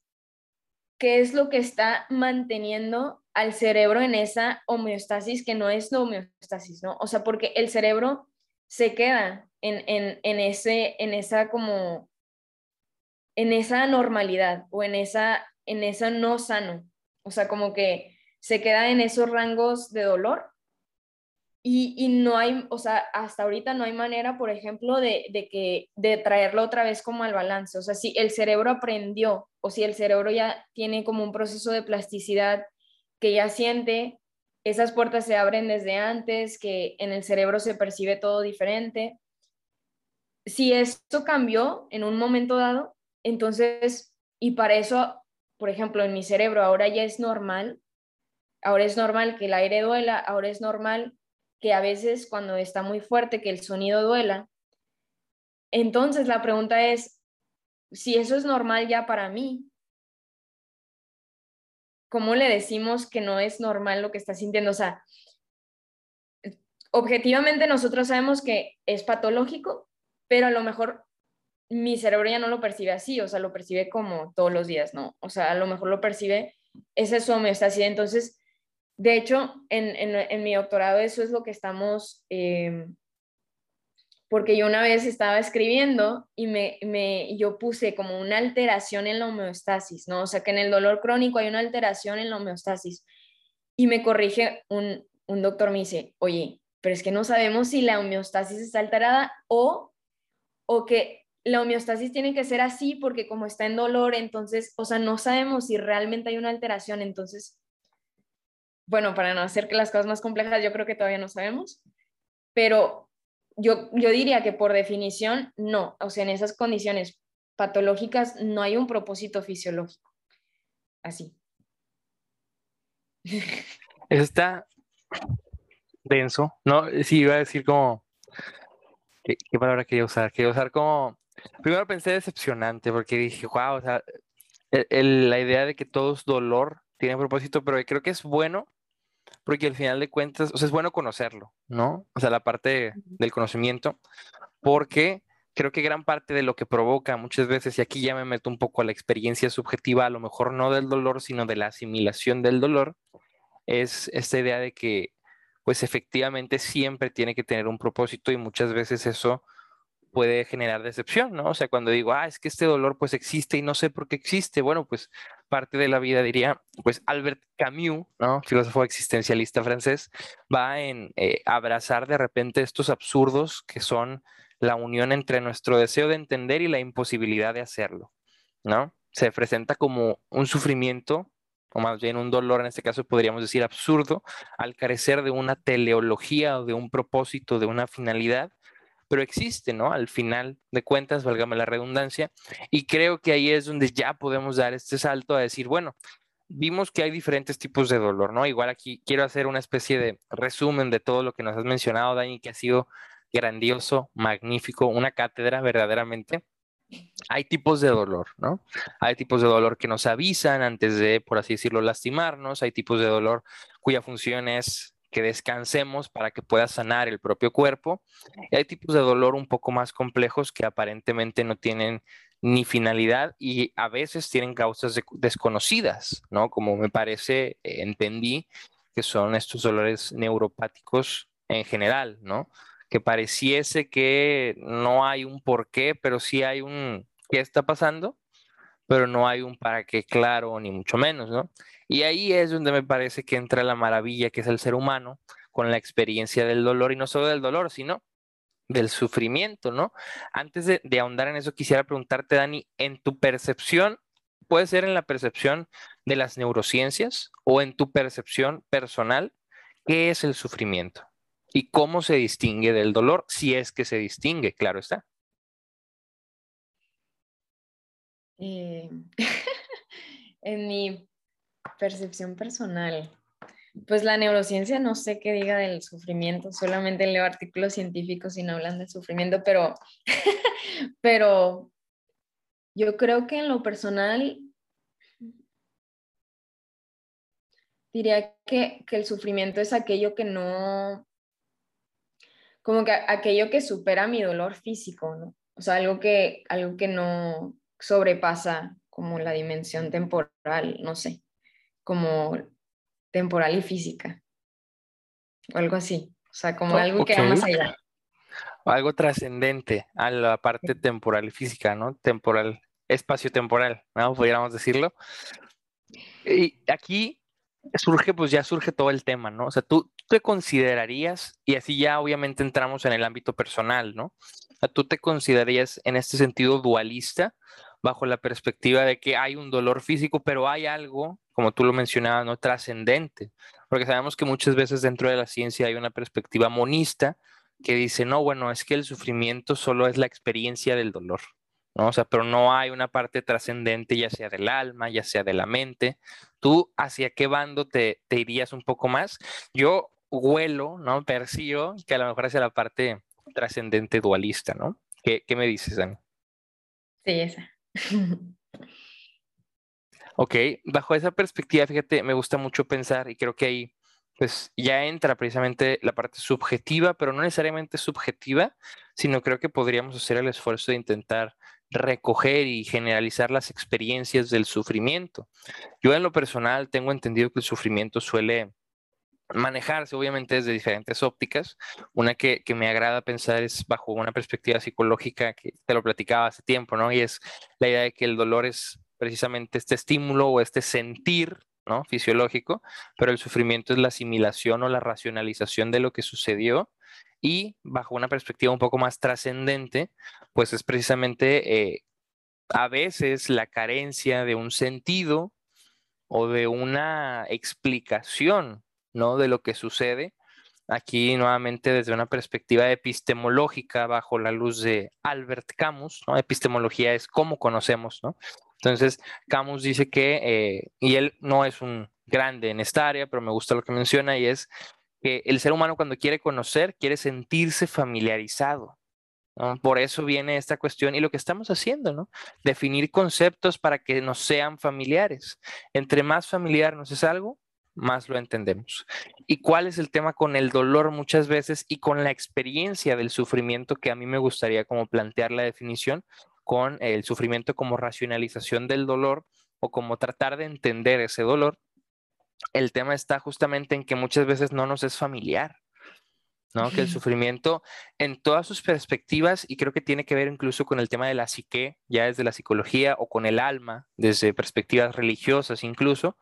¿qué es lo que está manteniendo al cerebro en esa homeostasis que no es la homeostasis, ¿no? O sea, porque el cerebro se queda en, en, ese, en esa como, en esa normalidad o en esa, en esa no sano. O sea, como que se queda en esos rangos de dolor y, no hay, o sea, hasta ahorita no hay manera, por ejemplo, de, que, de traerlo otra vez como al balance. O sea, si el cerebro aprendió o si el cerebro ya tiene como un proceso de plasticidad que ya siente, esas puertas se abren desde antes, que en el cerebro se percibe todo diferente. Si esto cambió en un momento dado, entonces, y para eso, por ejemplo, en mi cerebro ahora ya es normal, ahora es normal que el aire duela, ahora es normal que a veces cuando está muy fuerte, que el sonido duela. Entonces la pregunta es, si eso es normal ya para mí, ¿cómo le decimos que no es normal lo que está sintiendo? O sea, objetivamente nosotros sabemos que es patológico, pero a lo mejor mi cerebro ya no lo percibe así, o sea, lo percibe como todos los días, ¿no? O sea, a lo mejor lo percibe, esa es su homeostasis. Entonces, de hecho, en, mi doctorado eso es lo que estamos, eh, porque yo una vez estaba escribiendo y me, me, yo puse como una alteración en la homeostasis, ¿no? O sea, que en el dolor crónico hay una alteración en la homeostasis. Y me corrige un, un doctor, me dice, oye, pero es que no sabemos si la homeostasis está alterada o, o que la homeostasis tiene que ser así porque como está en dolor, entonces, o sea, no sabemos si realmente hay una alteración, entonces bueno, para no hacer que las cosas más complejas, yo creo que todavía no sabemos, pero yo, yo diría que por definición, no, o sea, en esas condiciones patológicas no hay un propósito fisiológico. Así. (laughs) Está denso, ¿no? Sí, iba a decir como, ¿qué, palabra quería usar? Quería usar como, primero pensé decepcionante, porque dije, wow, o sea, la idea de que todo es dolor tiene propósito, pero creo que es bueno porque al final de cuentas, o sea, es bueno conocerlo, ¿no? O sea, la parte del conocimiento, porque creo que gran parte de lo que provoca muchas veces, y aquí ya me meto un poco a la experiencia subjetiva, a lo mejor no del dolor, sino de la asimilación del dolor, es esta idea de que, pues efectivamente siempre tiene que tener un propósito y muchas veces eso puede generar decepción, ¿no? O sea, cuando digo, ah, es que este dolor pues existe y no sé por qué existe, bueno, pues parte de la vida, diría, pues Albert Camus, ¿no? filósofo existencialista francés, va en eh, abrazar de repente estos absurdos que son la unión entre nuestro deseo de entender y la imposibilidad de hacerlo, ¿no? Se presenta como un sufrimiento o más bien un dolor, en este caso podríamos decir absurdo, al carecer de una teleología o de un propósito, de una finalidad, pero existe, ¿no? Al final de cuentas, válgame la redundancia, y creo que ahí es donde ya podemos dar este salto a decir, bueno, vimos que hay diferentes tipos de dolor, ¿no? Igual aquí quiero hacer una especie de resumen de todo lo que nos has mencionado, Dani, que ha sido grandioso, magnífico, una cátedra verdaderamente. Hay tipos de dolor, ¿no? Hay tipos de dolor que nos avisan antes de, por así decirlo, lastimarnos. Hay tipos de dolor cuya función es que descansemos para que pueda sanar el propio cuerpo. Y hay tipos de dolor un poco más complejos que aparentemente no tienen ni finalidad y a veces tienen causas desconocidas, ¿no? Como me parece, eh, entendí que son estos dolores neuropáticos en general, ¿no? Que pareciese que no hay un por qué, pero sí hay un qué está pasando, pero no hay un para qué claro, ni mucho menos, ¿no? Y ahí es donde me parece que entra la maravilla que es el ser humano con la experiencia del dolor y no solo del dolor, sino del sufrimiento, ¿no? Antes de, ahondar en eso, quisiera preguntarte, Dani, en tu percepción, puede ser en la percepción de las neurociencias o en tu percepción personal, ¿qué es el sufrimiento? ¿Y cómo se distingue del dolor? Si es que se distingue, claro está. Eh, (laughs) en mi percepción personal, pues la neurociencia no sé qué diga del sufrimiento, solamente leo artículos científicos y no hablan del sufrimiento, pero, (laughs) pero yo creo que en lo personal diría que, que, el sufrimiento es aquello que no, como que aquello que supera mi dolor físico, ¿no? O sea, algo que, algo que no sobrepasa como la dimensión temporal, no sé, como temporal y física. O algo así. O sea, como algo que va más allá. Algo trascendente a la parte temporal y física, ¿no? Temporal, espacio-temporal, ¿no? Podríamos decirlo. Y aquí surge, pues ya surge todo el tema, ¿no? O sea, tú, te considerarías, y así ya obviamente entramos en el ámbito personal, ¿no? O sea, tú te considerarías en este sentido dualista, bajo la perspectiva de que hay un dolor físico, pero hay algo como tú lo mencionabas, ¿no? Trascendente, porque sabemos que muchas veces dentro de la ciencia hay una perspectiva monista que dice, no, bueno, es que el sufrimiento solo es la experiencia del dolor, ¿no? O sea, pero no hay una parte trascendente, ya sea del alma, ya sea de la mente. ¿Tú hacia qué bando te, te irías un poco más? Yo huelo, ¿no? Percibo que a lo mejor hacia la parte trascendente dualista, ¿no? ¿Qué, qué me dices, Dani? Sí, esa. Ok, bajo esa perspectiva, fíjate, me gusta mucho pensar y creo que ahí pues ya entra precisamente la parte subjetiva, pero no necesariamente subjetiva, sino creo que podríamos hacer el esfuerzo de intentar recoger y generalizar las experiencias del sufrimiento. Yo en lo personal tengo entendido que el sufrimiento suele manejarse obviamente desde diferentes ópticas. Una que, que, me agrada pensar es bajo una perspectiva psicológica que te lo platicaba hace tiempo, ¿no? Y es la idea de que el dolor es precisamente este estímulo o este sentir ¿no? fisiológico, pero el sufrimiento es la asimilación o la racionalización de lo que sucedió y bajo una perspectiva un poco más trascendente, pues es precisamente eh, a veces la carencia de un sentido o de una explicación ¿no? de lo que sucede. Aquí nuevamente desde una perspectiva epistemológica bajo la luz de Albert Camus, ¿no? Epistemología es cómo conocemos, ¿no? Entonces, Camus dice que, eh, y él no es un grande en esta área, pero me gusta lo que menciona, y es que el ser humano cuando quiere conocer, quiere sentirse familiarizado. Por eso viene esta cuestión y lo que estamos haciendo, ¿no? Definir conceptos para que nos sean familiares. Entre más familiar nos es algo, más lo entendemos. ¿Y cuál es el tema con el dolor muchas veces y con la experiencia del sufrimiento que a mí me gustaría como plantear la definición? con el sufrimiento como racionalización del dolor o como tratar de entender ese dolor, el tema está justamente en que muchas veces no nos es familiar, ¿no? Que el sufrimiento en todas sus perspectivas, y creo que tiene que ver incluso con el tema de la psique, ya desde la psicología, o con el alma, desde perspectivas religiosas incluso,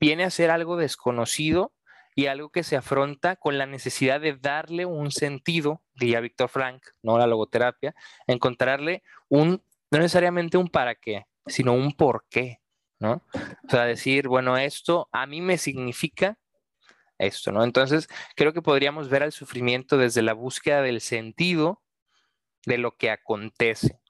viene a ser algo desconocido y algo que se afronta con la necesidad de darle un sentido, diría Víctor Frank, no la logoterapia, encontrarle un, no necesariamente un para qué, sino un por qué. ¿no? O sea, decir, bueno, esto a mí me significa esto, ¿no? Entonces, creo que podríamos ver al sufrimiento desde la búsqueda del sentido de lo que acontece.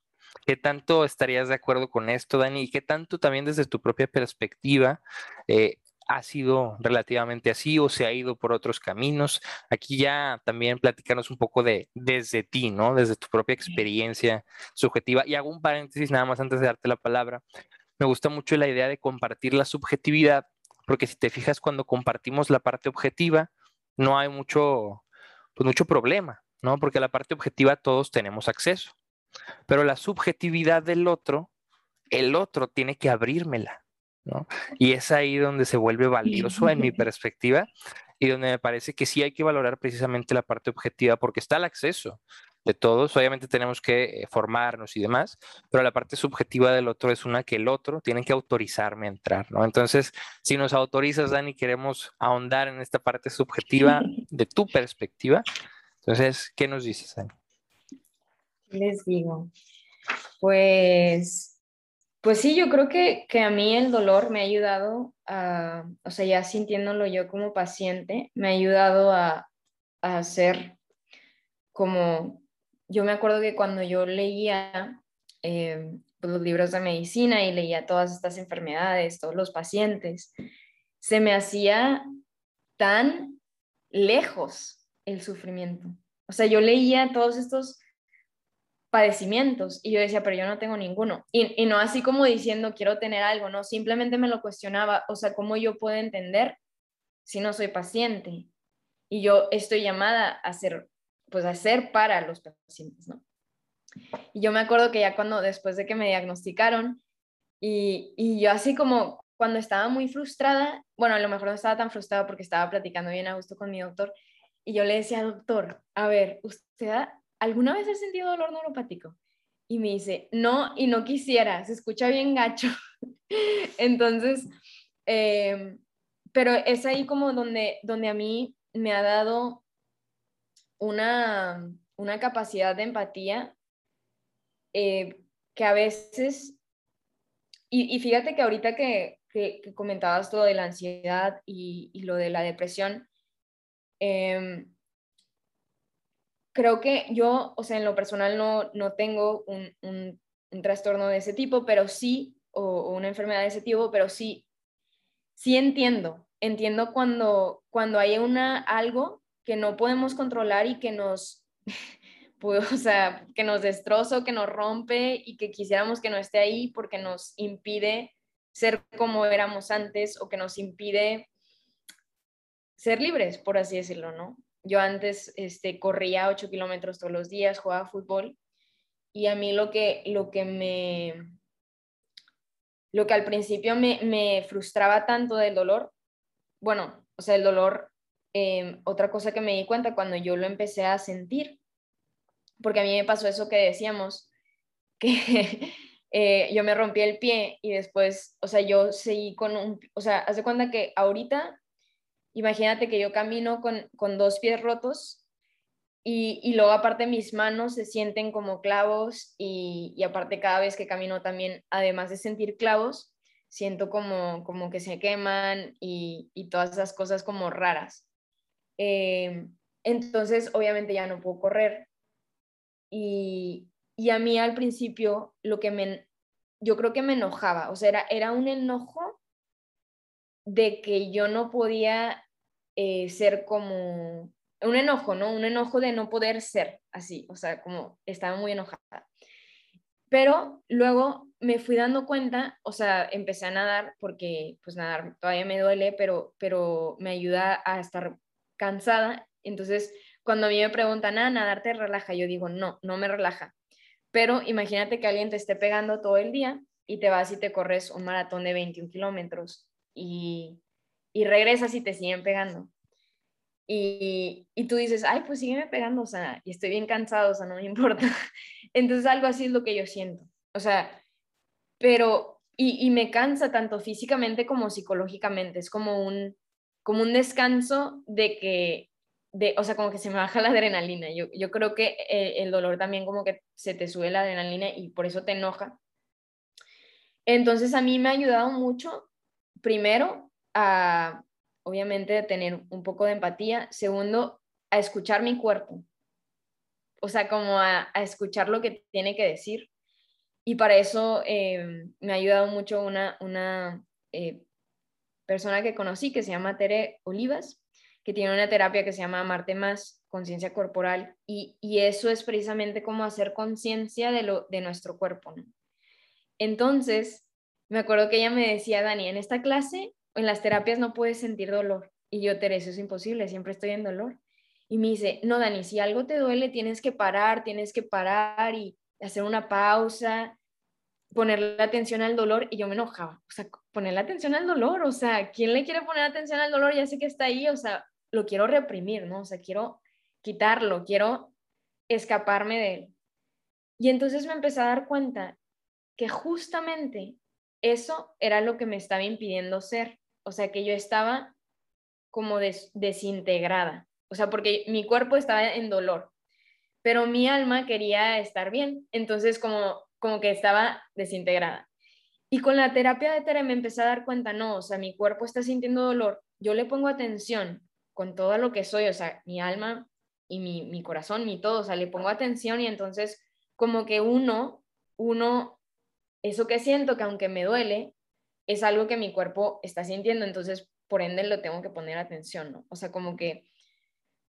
¿Qué tanto estarías de acuerdo con esto, Dani? ¿Y qué tanto también desde tu propia perspectiva eh, ha sido relativamente así o se ha ido por otros caminos? Aquí ya también platicarnos un poco de desde ti, ¿no? Desde tu propia experiencia subjetiva. Y hago un paréntesis nada más antes de darte la palabra. Me gusta mucho la idea de compartir la subjetividad, porque si te fijas, cuando compartimos la parte objetiva, no hay mucho, pues mucho problema, ¿no? Porque la parte objetiva todos tenemos acceso. Pero la subjetividad del otro, el otro tiene que abrírmela, ¿no? Y es ahí donde se vuelve valioso en mi (laughs) perspectiva y donde me parece que sí hay que valorar precisamente la parte objetiva porque está el acceso de todos. Obviamente tenemos que eh, formarnos y demás, pero la parte subjetiva del otro es una que el otro tiene que autorizarme a entrar, ¿no? Entonces, si nos autorizas, Dani, queremos ahondar en esta parte subjetiva (laughs) de tu perspectiva. Entonces, ¿qué nos dices, Dani? Les digo, pues, pues sí, yo creo que, que a mí el dolor me ha ayudado a, o sea, ya sintiéndolo yo como paciente, me ha ayudado a, a ser como yo me acuerdo que cuando yo leía eh, pues, los libros de medicina y leía todas estas enfermedades, todos los pacientes, se me hacía tan lejos el sufrimiento. O sea, yo leía todos estos padecimientos y yo decía, pero yo no tengo ninguno. Y, y, no así como diciendo, quiero tener algo, no, simplemente me lo cuestionaba, o sea, ¿cómo yo puedo entender si no soy paciente? Y yo estoy llamada a ser pues hacer para los pacientes, ¿no? Y yo me acuerdo que ya cuando, después de que me diagnosticaron, y, y yo así como cuando estaba muy frustrada, bueno, a lo mejor no estaba tan frustrada porque estaba platicando bien a gusto con mi doctor, y yo le decía, doctor, a ver, ¿usted alguna vez ha sentido dolor neuropático? Y me dice, no, y no quisiera, se escucha bien gacho. (laughs) Entonces, eh, pero es ahí como donde, donde a mí me ha dado una, capacidad de empatía eh, que a veces, y, fíjate que ahorita que, comentabas todo de la ansiedad y, lo de la depresión, em, creo que yo, o sea, en lo personal no, no tengo un, un, trastorno de ese tipo, pero sí, o, una enfermedad de ese tipo, pero sí, sí entiendo, entiendo cuando, cuando hay una, algo que no podemos controlar y que nos, (laughs) pues, o sea, que nos destroza, que nos rompe y que quisiéramos que no esté ahí porque nos impide ser como éramos antes o que nos impide ser libres, por así decirlo, ¿no? Yo antes este, corría 8 kilómetros todos los días, jugaba fútbol y a mí lo que, lo que me, lo que al principio me, me frustraba tanto del dolor, bueno, o sea, el dolor Em, otra cosa que me di cuenta cuando yo lo empecé a sentir, porque a mí me pasó eso que decíamos, (laughs) que eh, yo me rompí el pie y después, o sea, yo seguí con un, o sea, haz de cuenta que ahorita, imagínate que yo camino con, con dos pies rotos y, y, luego aparte mis manos se sienten como clavos y, y, aparte cada vez que camino también, además de sentir clavos, siento como, como que se queman y, y todas esas cosas como raras. Eh, entonces, obviamente ya no puedo correr. Y, a mí al principio lo que me, yo creo que me enojaba, o sea, era, era un enojo de que yo no podía eh, ser como, un enojo, ¿no? Un enojo de no poder ser así, o sea, como estaba muy enojada. Pero luego me fui dando cuenta, o sea, empecé a nadar porque pues nadar todavía me duele, pero, pero me ayuda a estar cansada. Entonces, cuando a mí me preguntan, ah, nadar te relaja, yo digo, no, no me relaja. Pero imagínate que alguien te esté pegando todo el día y te vas y te corres un maratón de 21 kilómetros y, y regresas y te siguen pegando. Y, y, tú dices, ay, pues sígueme pegando, o sea, y estoy bien cansado, o sea, no me (laughs) importa. Entonces algo así es lo que yo siento. O sea, pero, y, y me cansa tanto físicamente como psicológicamente. Es como un, como un descanso de que, de, o sea, como que se me baja la adrenalina. Yo, yo creo que eh, el dolor también como que se te sube la adrenalina y por eso te enoja. Entonces a mí me ha ayudado mucho, primero, a obviamente tener un poco de empatía, segundo, a escuchar mi cuerpo, o sea, como a, escuchar lo que tiene que decir. Y para eso eh, me ha ayudado mucho una, una eh, persona que conocí que se llama Tere Olivas, que tiene una terapia que se llama Amarte Más, conciencia corporal, y, eso es precisamente como hacer conciencia de, lo, de nuestro cuerpo. Entonces, me acuerdo que ella me decía, Dani, en esta clase, en las terapias no puedes sentir dolor. Y yo, Tere, eso es imposible, siempre estoy en dolor. Y me dice, no, Dani, si algo te duele, tienes que parar, tienes que parar y hacer una pausa ponerle atención al dolor y yo me enojaba, o sea, ponerle atención al dolor, o sea, ¿quién le quiere poner atención al dolor? Ya sé que está ahí, o sea, lo quiero reprimir, ¿no? O sea, quiero quitarlo, quiero escaparme de él. Y entonces me empecé a dar cuenta que justamente eso era lo que me estaba impidiendo ser, o sea, que yo estaba como desintegrada, o sea, porque mi cuerpo estaba en dolor, pero mi alma quería estar bien, entonces como como que estaba desintegrada. Y con la terapia de Tere me empecé a dar cuenta, no, o sea, mi cuerpo está sintiendo dolor, yo le pongo atención con todo lo que soy, o sea, mi alma y mi, mi corazón, mi todo, o sea, le pongo atención y entonces como que uno, uno, eso que siento que aunque me duele, es algo que mi cuerpo está sintiendo, entonces por ende lo tengo que poner atención, ¿no? O sea, como que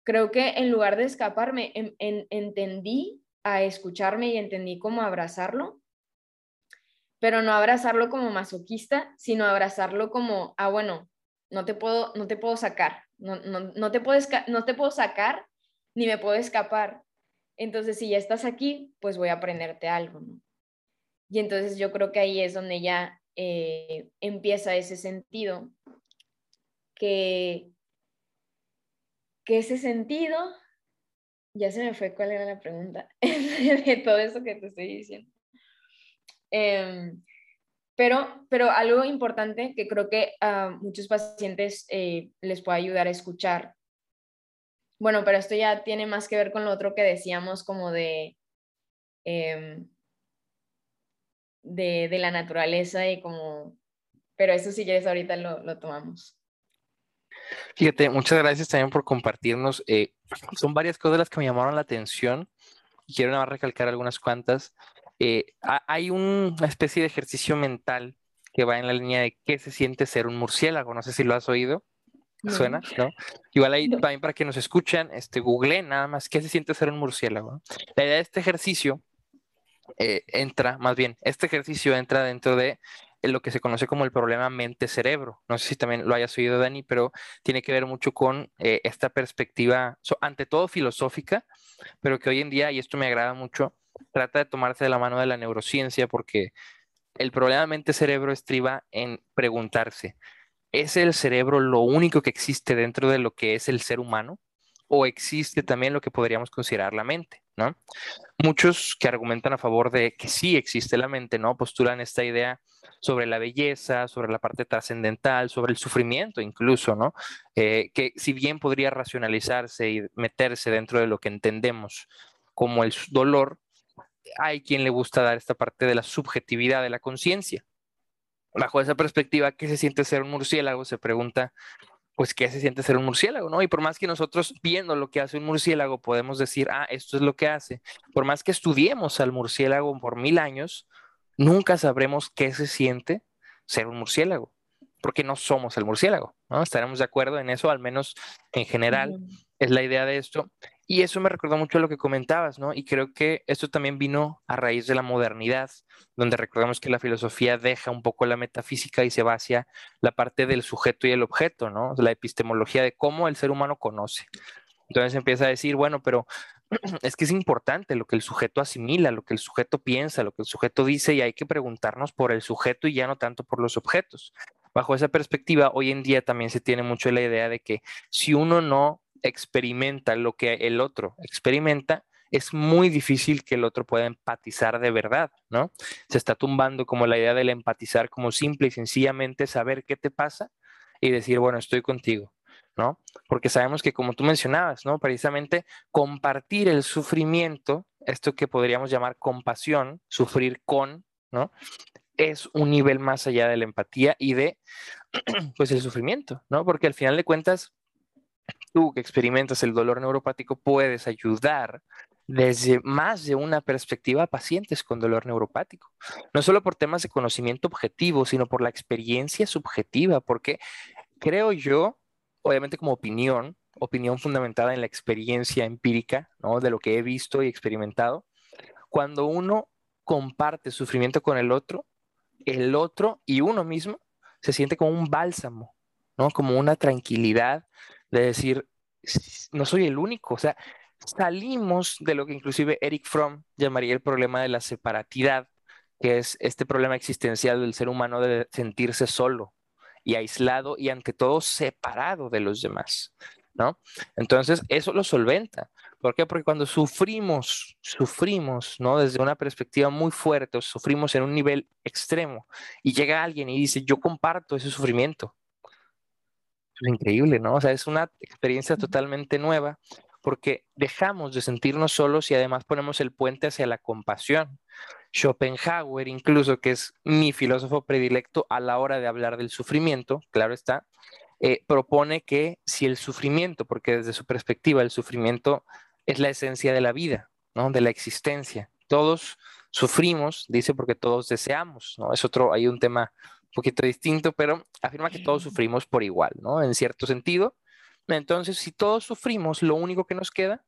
creo que en lugar de escaparme, en, entendí a escucharme y entendí cómo abrazarlo, pero no abrazarlo como masoquista, sino abrazarlo como, ah, bueno, no te puedo, no te puedo sacar, no, no, te puedes, no te puedo sacar ni me puedo escapar. Entonces, si ya estás aquí, pues voy a aprenderte algo, ¿no? Y entonces yo creo que ahí es donde ya eh, empieza ese sentido, que, que ese sentido ya se me fue cuál era la pregunta (laughs) de todo eso que te estoy diciendo. Em, pero, pero algo importante que creo que a muchos pacientes eh, les puede ayudar a escuchar. Bueno, pero esto ya tiene más que ver con lo otro que decíamos como de, em, de, de, la naturaleza y como, pero eso si quieres ahorita lo, lo tomamos. Fíjate, muchas gracias también por compartirnos. Eh, son varias cosas las que me llamaron la atención y quiero nada más recalcar algunas cuantas. Eh, hay una especie de ejercicio mental que va en la línea de qué se siente ser un murciélago. No sé si lo has oído. ¿Suena? ¿No? Igual ahí también para que nos escuchan, este, google nada más qué se siente ser un murciélago. La idea de este ejercicio eh, entra, más bien, este ejercicio entra dentro de lo que se conoce como el problema mente-cerebro. No sé si también lo hayas oído, Dani, pero tiene que ver mucho con eh, esta perspectiva, ante todo filosófica, pero que hoy en día, y esto me agrada mucho, trata de tomarse de la mano de la neurociencia porque el problema mente-cerebro estriba en preguntarse, ¿es el cerebro lo único que existe dentro de lo que es el ser humano? ¿O existe también lo que podríamos considerar la mente? ¿no? Muchos que argumentan a favor de que sí existe la mente, ¿no? Postulan esta idea sobre la belleza, sobre la parte trascendental, sobre el sufrimiento incluso, ¿no? Eh, que si bien podría racionalizarse y meterse dentro de lo que entendemos como el dolor, hay quien le gusta dar esta parte de la subjetividad de la conciencia. Bajo esa perspectiva, ¿qué se siente ser un murciélago? Se pregunta pues qué se siente ser un murciélago, ¿no? Y por más que nosotros viendo lo que hace un murciélago podemos decir, ah, esto es lo que hace, por más que estudiemos al murciélago por mil años, nunca sabremos qué se siente ser un murciélago, porque no somos el murciélago, ¿no? Estaremos de acuerdo en eso, al menos en general, es la idea de esto. Y eso me recordó mucho lo que comentabas, ¿no? Y creo que esto también vino a raíz de la modernidad, donde recordamos que la filosofía deja un poco la metafísica y se va hacia la parte del sujeto y el objeto, ¿no? La epistemología de cómo el ser humano conoce. Entonces empieza a decir, bueno, pero (clears throat) es que es importante lo que el sujeto asimila, lo que el sujeto piensa, lo que el sujeto dice y hay que preguntarnos por el sujeto y ya no tanto por los objetos. Bajo esa perspectiva, hoy en día también se tiene mucho la idea de que si uno no experimenta lo que el otro experimenta, es muy difícil que el otro pueda empatizar de verdad, ¿no? Se está tumbando como la idea del empatizar como simple y sencillamente saber qué te pasa y decir, bueno, estoy contigo, ¿no? Porque sabemos que como tú mencionabas, ¿no? Precisamente compartir el sufrimiento, esto que podríamos llamar compasión, sufrir con, ¿no? es un nivel más allá de la empatía y de, (clears throat) pues, el sufrimiento, ¿no? Porque al final de cuentas, tú que experimentas el dolor neuropático puedes ayudar desde más de una perspectiva a pacientes con dolor neuropático. No solo por temas de conocimiento objetivo, sino por la experiencia subjetiva, porque creo yo, obviamente como opinión, opinión fundamentada en la experiencia empírica, ¿no? De lo que he visto y experimentado, cuando uno comparte sufrimiento con el otro, el otro y uno mismo se siente como un bálsamo, ¿no? Como una tranquilidad de decir, no soy el único, o sea, salimos de lo que inclusive Eric Fromm llamaría el problema de la separatidad, que es este problema existencial del ser humano de sentirse solo y aislado y ante todo separado de los demás, ¿no? Entonces, eso lo solventa. ¿Por qué? Porque cuando sufrimos, sufrimos, ¿no? Desde una perspectiva muy fuerte, o sufrimos en un nivel extremo, y llega alguien y dice, yo comparto ese sufrimiento. Es increíble, ¿no? O sea, es una experiencia totalmente nueva porque dejamos de sentirnos solos y además ponemos el puente hacia la compasión. Schopenhauer, incluso, que es mi filósofo predilecto a la hora de hablar del sufrimiento, claro está, eh, propone que si el sufrimiento, porque desde su perspectiva el sufrimiento es la esencia de la vida, ¿no? de la existencia, todos sufrimos, dice, porque todos deseamos, ¿no? Es otro, hay un tema poquito distinto, pero afirma que todos sufrimos por igual, ¿no? En cierto sentido, entonces, si todos sufrimos, lo único que nos queda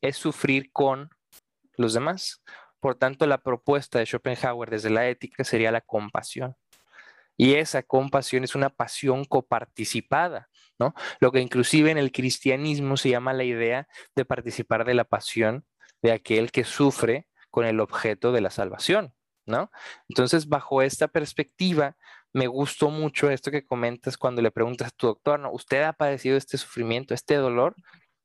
es sufrir con los demás. Por tanto, la propuesta de Schopenhauer desde la ética sería la compasión. Y esa compasión es una pasión coparticipada, ¿no? Lo que inclusive en el cristianismo se llama la idea de participar de la pasión de aquel que sufre con el objeto de la salvación, ¿no? Entonces, bajo esta perspectiva, me gustó mucho esto que comentas cuando le preguntas a tu doctor, ¿no? ¿Usted ha padecido este sufrimiento, este dolor?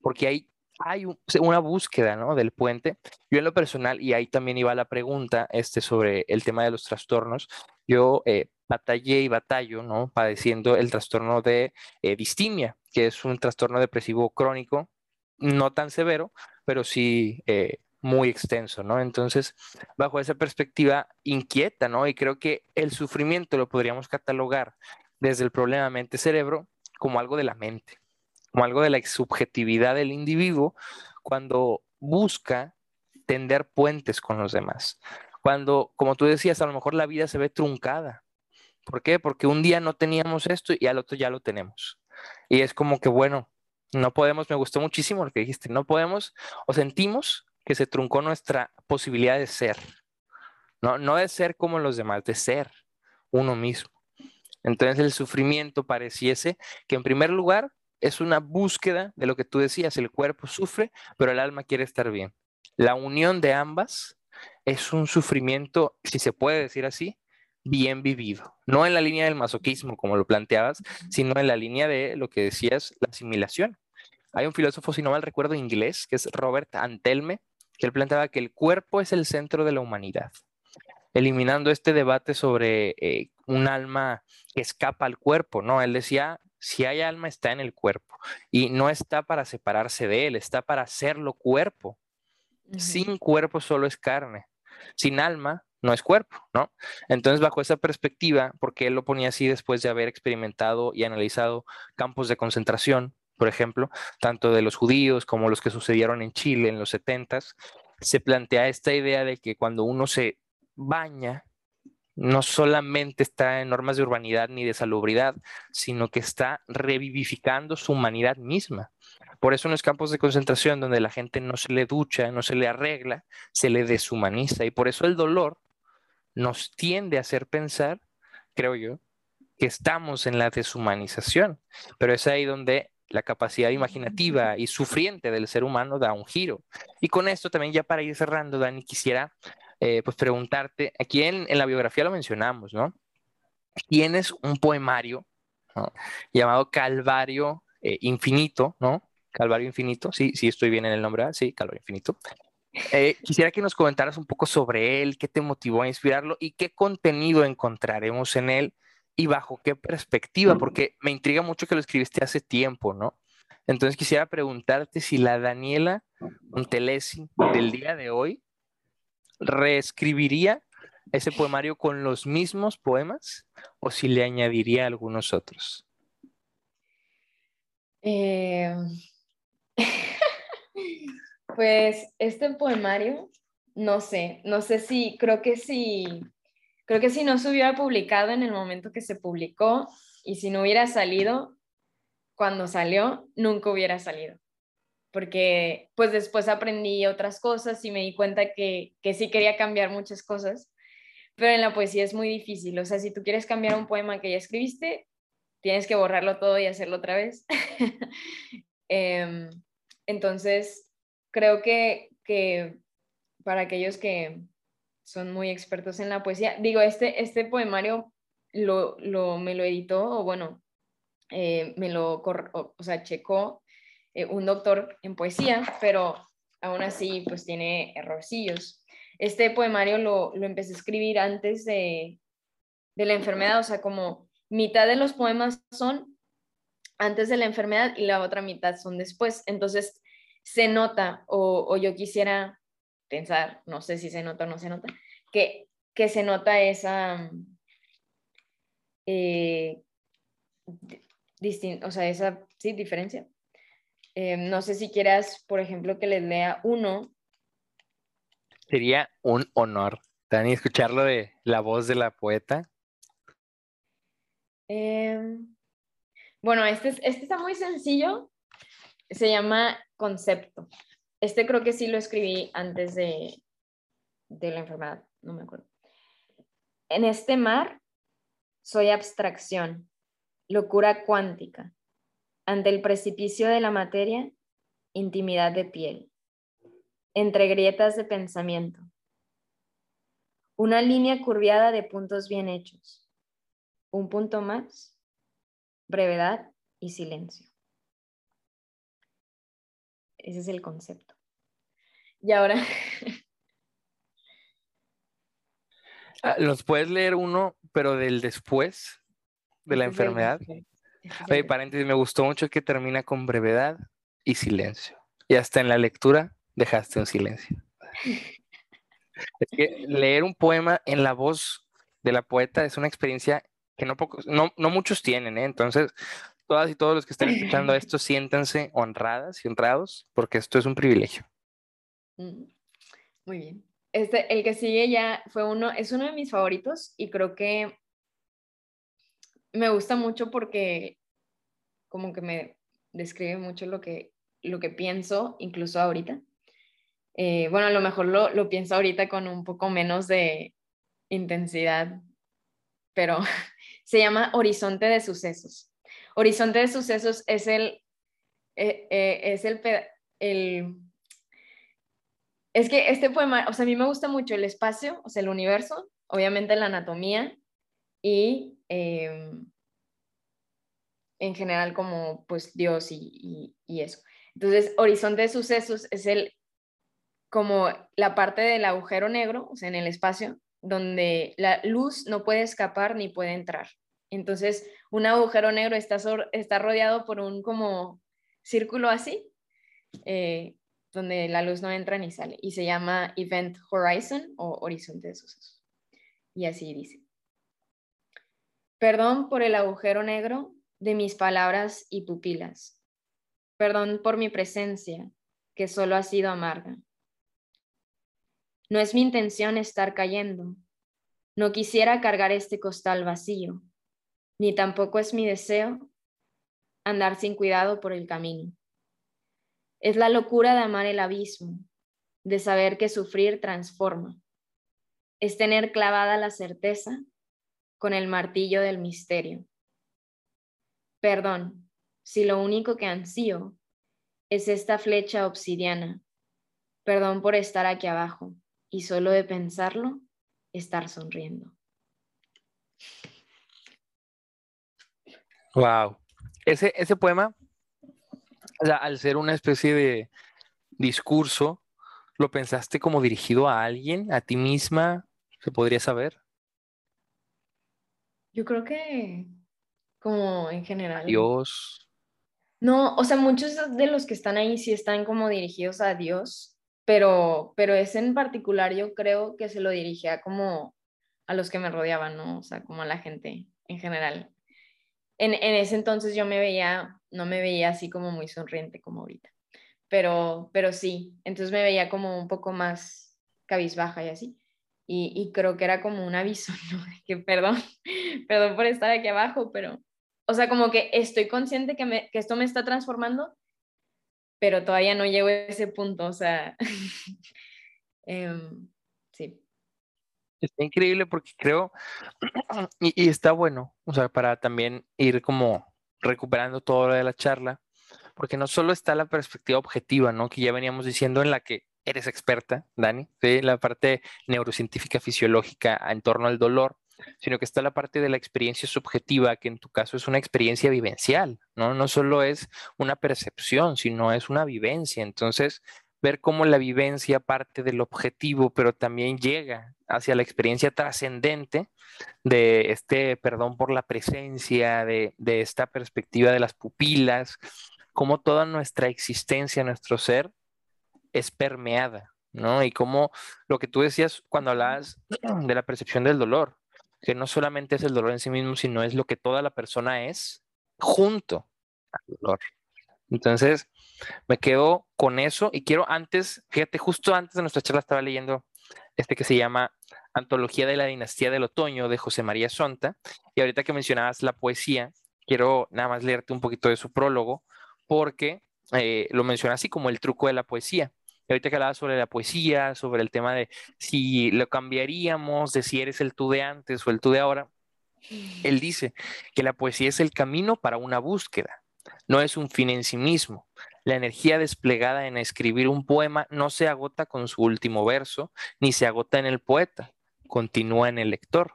Porque hay, hay una búsqueda, ¿no? Del puente. Yo en lo personal, y ahí también iba la pregunta este, sobre el tema de los trastornos, yo eh, batallé y batallo, ¿no? Padeciendo el trastorno de eh, distimia, que es un trastorno depresivo crónico, no tan severo, pero sí eh, muy extenso, ¿no? Entonces, bajo esa perspectiva, inquieta, ¿no? Y creo que el sufrimiento lo podríamos catalogar desde el problema mente-cerebro como algo de la mente, como algo de la subjetividad del individuo cuando busca tender puentes con los demás. Cuando, como tú decías, a lo mejor la vida se ve truncada. ¿Por qué? Porque un día no teníamos esto y al otro ya lo tenemos. Y es como que, bueno, no podemos, me gustó muchísimo lo que dijiste, no podemos o sentimos que se truncó nuestra posibilidad de ser. No, no de ser como los demás, de ser uno mismo. Entonces el sufrimiento pareciese que en primer lugar es una búsqueda de lo que tú decías, el cuerpo sufre, pero el alma quiere estar bien. La unión de ambas es un sufrimiento, si se puede decir así, bien vivido. No en la línea del masoquismo, como lo planteabas, sino en la línea de lo que decías, la asimilación. Hay un filósofo, si no mal recuerdo, inglés, que es Robert Antelme, que él planteaba que el cuerpo es el centro de la humanidad, eliminando este debate sobre eh, un alma que escapa al cuerpo, ¿no? Él decía, si hay alma está en el cuerpo y no está para separarse de él, está para hacerlo cuerpo. Sin cuerpo solo es carne, sin alma no es cuerpo, ¿no? Entonces, bajo esa perspectiva, porque él lo ponía así después de haber experimentado y analizado campos de concentración, por ejemplo, tanto de los judíos como los que sucedieron en Chile en los 70 se plantea esta idea de que cuando uno se baña, no solamente está en normas de urbanidad ni de salubridad, sino que está revivificando su humanidad misma. Por eso en los campos de concentración donde la gente no se le ducha, no se le arregla, se le deshumaniza. Y por eso el dolor nos tiende a hacer pensar, creo yo, que estamos en la deshumanización. Pero es ahí donde la capacidad imaginativa y sufriente del ser humano da un giro. Y con esto también ya para ir cerrando, Dani, quisiera eh, pues preguntarte, aquí en, la biografía lo mencionamos, ¿no? Tienes un poemario llamado Calvario eh, Infinito, ¿no? Calvario Infinito, sí, sí estoy bien en el nombre, sí, Calvario Infinito. Eh, quisiera que nos comentaras un poco sobre él, qué te motivó a inspirarlo y qué contenido encontraremos en él y bajo qué perspectiva, porque me intriga mucho que lo escribiste hace tiempo, ¿no? Entonces quisiera preguntarte si la Daniela Montelesi del día de hoy reescribiría ese poemario con los mismos poemas o si le añadiría algunos otros. Eh, (laughs) pues este poemario, no sé, no sé si, creo que si, creo que si no se hubiera publicado en el momento que se publicó y si no hubiera salido cuando salió, nunca hubiera salido. Porque pues después aprendí otras cosas y me di cuenta que, que sí quería cambiar muchas cosas, pero en la poesía es muy difícil. O sea, si tú quieres cambiar un poema que ya escribiste, tienes que borrarlo todo y hacerlo otra vez. (laughs) Em, entonces, creo que, que para aquellos que son muy expertos en la poesía, digo, este, este poemario lo, lo, me lo editó, o bueno, eh, me lo, o, sea, checó eh, un doctor en poesía, pero aún así, pues tiene errorcillos. Este poemario lo, lo empecé a escribir antes de, de la enfermedad, o sea, como mitad de los poemas son antes de la enfermedad y la otra mitad son después. Entonces, se nota, o, yo quisiera pensar, no sé si se nota o no se nota, que, que se nota esa, eh, o sea, esa, sí, diferencia. Eh, no sé si quieras, por ejemplo, que les lea uno. Sería un honor, Dani, escucharlo de la voz de la poeta. Em, bueno, este, este está muy sencillo. Se llama Concepto. Este creo que sí lo escribí antes de, de la enfermedad, no me acuerdo. En este mar soy abstracción, locura cuántica. Ante el precipicio de la materia, intimidad de piel. Entre grietas de pensamiento. Una línea curviada de puntos bien hechos un punto más, brevedad y silencio. Ese es el concepto. Y ahora... (laughs) Ah, ¿Nos puedes leer uno, pero del después de la enfermedad? Oye, paréntesis, me gustó mucho que termina con brevedad y silencio. Y hasta en la lectura dejaste un silencio. (laughs) Es que leer un poema en la voz de la poeta es una experiencia que no, pocos, no, no muchos tienen, ¿eh? Entonces, todas y todos los que estén escuchando esto, siéntanse honradas y honrados, porque esto es un privilegio. Muy bien. Este, el que sigue ya fue uno, es uno de mis favoritos y creo que me gusta mucho porque como que me describe mucho lo que, lo que pienso, incluso ahorita. Eh, bueno, a lo mejor lo, lo pienso ahorita con un poco menos de intensidad, pero (laughs) se llama Horizonte de Sucesos. Horizonte de Sucesos es el, eh, eh, es el, el, es que este poema, o sea, a mí me gusta mucho el espacio, o sea, el universo, obviamente la anatomía y em, en general como pues Dios y, y, eso. Entonces, Horizonte de Sucesos es el como la parte del agujero negro, o sea, en el espacio, donde la luz no puede escapar ni puede entrar. Entonces, un agujero negro está, está rodeado por un como círculo así, eh, donde la luz no entra ni sale, y se llama Event Horizon o Horizonte de Sucesos. Y así dice. Perdón por el agujero negro de mis palabras y pupilas. Perdón por mi presencia, que solo ha sido amarga. No es mi intención estar cayendo. No quisiera cargar este costal vacío, ni tampoco es mi deseo andar sin cuidado por el camino. Es la locura de amar el abismo, de saber que sufrir transforma. Es tener clavada la certeza con el martillo del misterio. Perdón, si lo único que ansío es esta flecha obsidiana. Perdón por estar aquí abajo y solo de pensarlo, estar sonriendo. Wow. Ese, ese poema, al ser una especie de discurso, ¿lo pensaste como dirigido a alguien, a ti misma? ¿Se podría saber? Yo creo que como en general. Dios. No, o sea, muchos de los que están ahí sí están como dirigidos a Dios, pero, pero ese en particular yo creo que se lo dirigía como a los que me rodeaban, ¿no? O sea, como a la gente en general. En, en, ese entonces yo me veía, no me veía así como muy sonriente como ahorita, pero, pero sí, entonces me veía como un poco más cabizbaja y así. Y, y creo que era como un aviso, (laughs) ¿no? Que perdón, (laughs) perdón por estar aquí abajo, pero, o sea, como que estoy consciente que, me, que esto me está transformando, pero todavía no llego a ese punto, o sea, (laughs) em, sí. Está increíble porque creo, (clears throat) y, está bueno, o sea, para también ir como recuperando todo lo de la charla, porque no solo está la perspectiva objetiva, ¿no? Que ya veníamos diciendo en la que eres experta, Dani, de la parte neurocientífica fisiológica en torno al dolor, sino que está la parte de la experiencia subjetiva, que en tu caso es una experiencia vivencial, ¿no? No solo es una percepción, sino es una vivencia. Entonces, ver cómo la vivencia parte del objetivo, pero también llega hacia la experiencia trascendente de este perdón por la presencia, de, esta perspectiva de las pupilas, cómo toda nuestra existencia, nuestro ser, es permeada, ¿no? Y cómo lo que tú decías cuando hablabas de la percepción del dolor, que no solamente es el dolor en sí mismo, sino es lo que toda la persona es junto al dolor. Entonces, me quedo con eso y quiero antes, fíjate, justo antes de nuestra charla estaba leyendo este que se llama Antología de la Dinastía del Otoño de José María Sonta, y ahorita que mencionabas la poesía, quiero nada más leerte un poquito de su prólogo, porque eh, lo menciona así como el truco de la poesía. Y ahorita que hablaba sobre la poesía, sobre el tema de si lo cambiaríamos, de si eres el tú de antes o el tú de ahora, él dice que la poesía es el camino para una búsqueda, no es un fin en sí mismo. La energía desplegada en escribir un poema no se agota con su último verso, ni se agota en el poeta, continúa en el lector.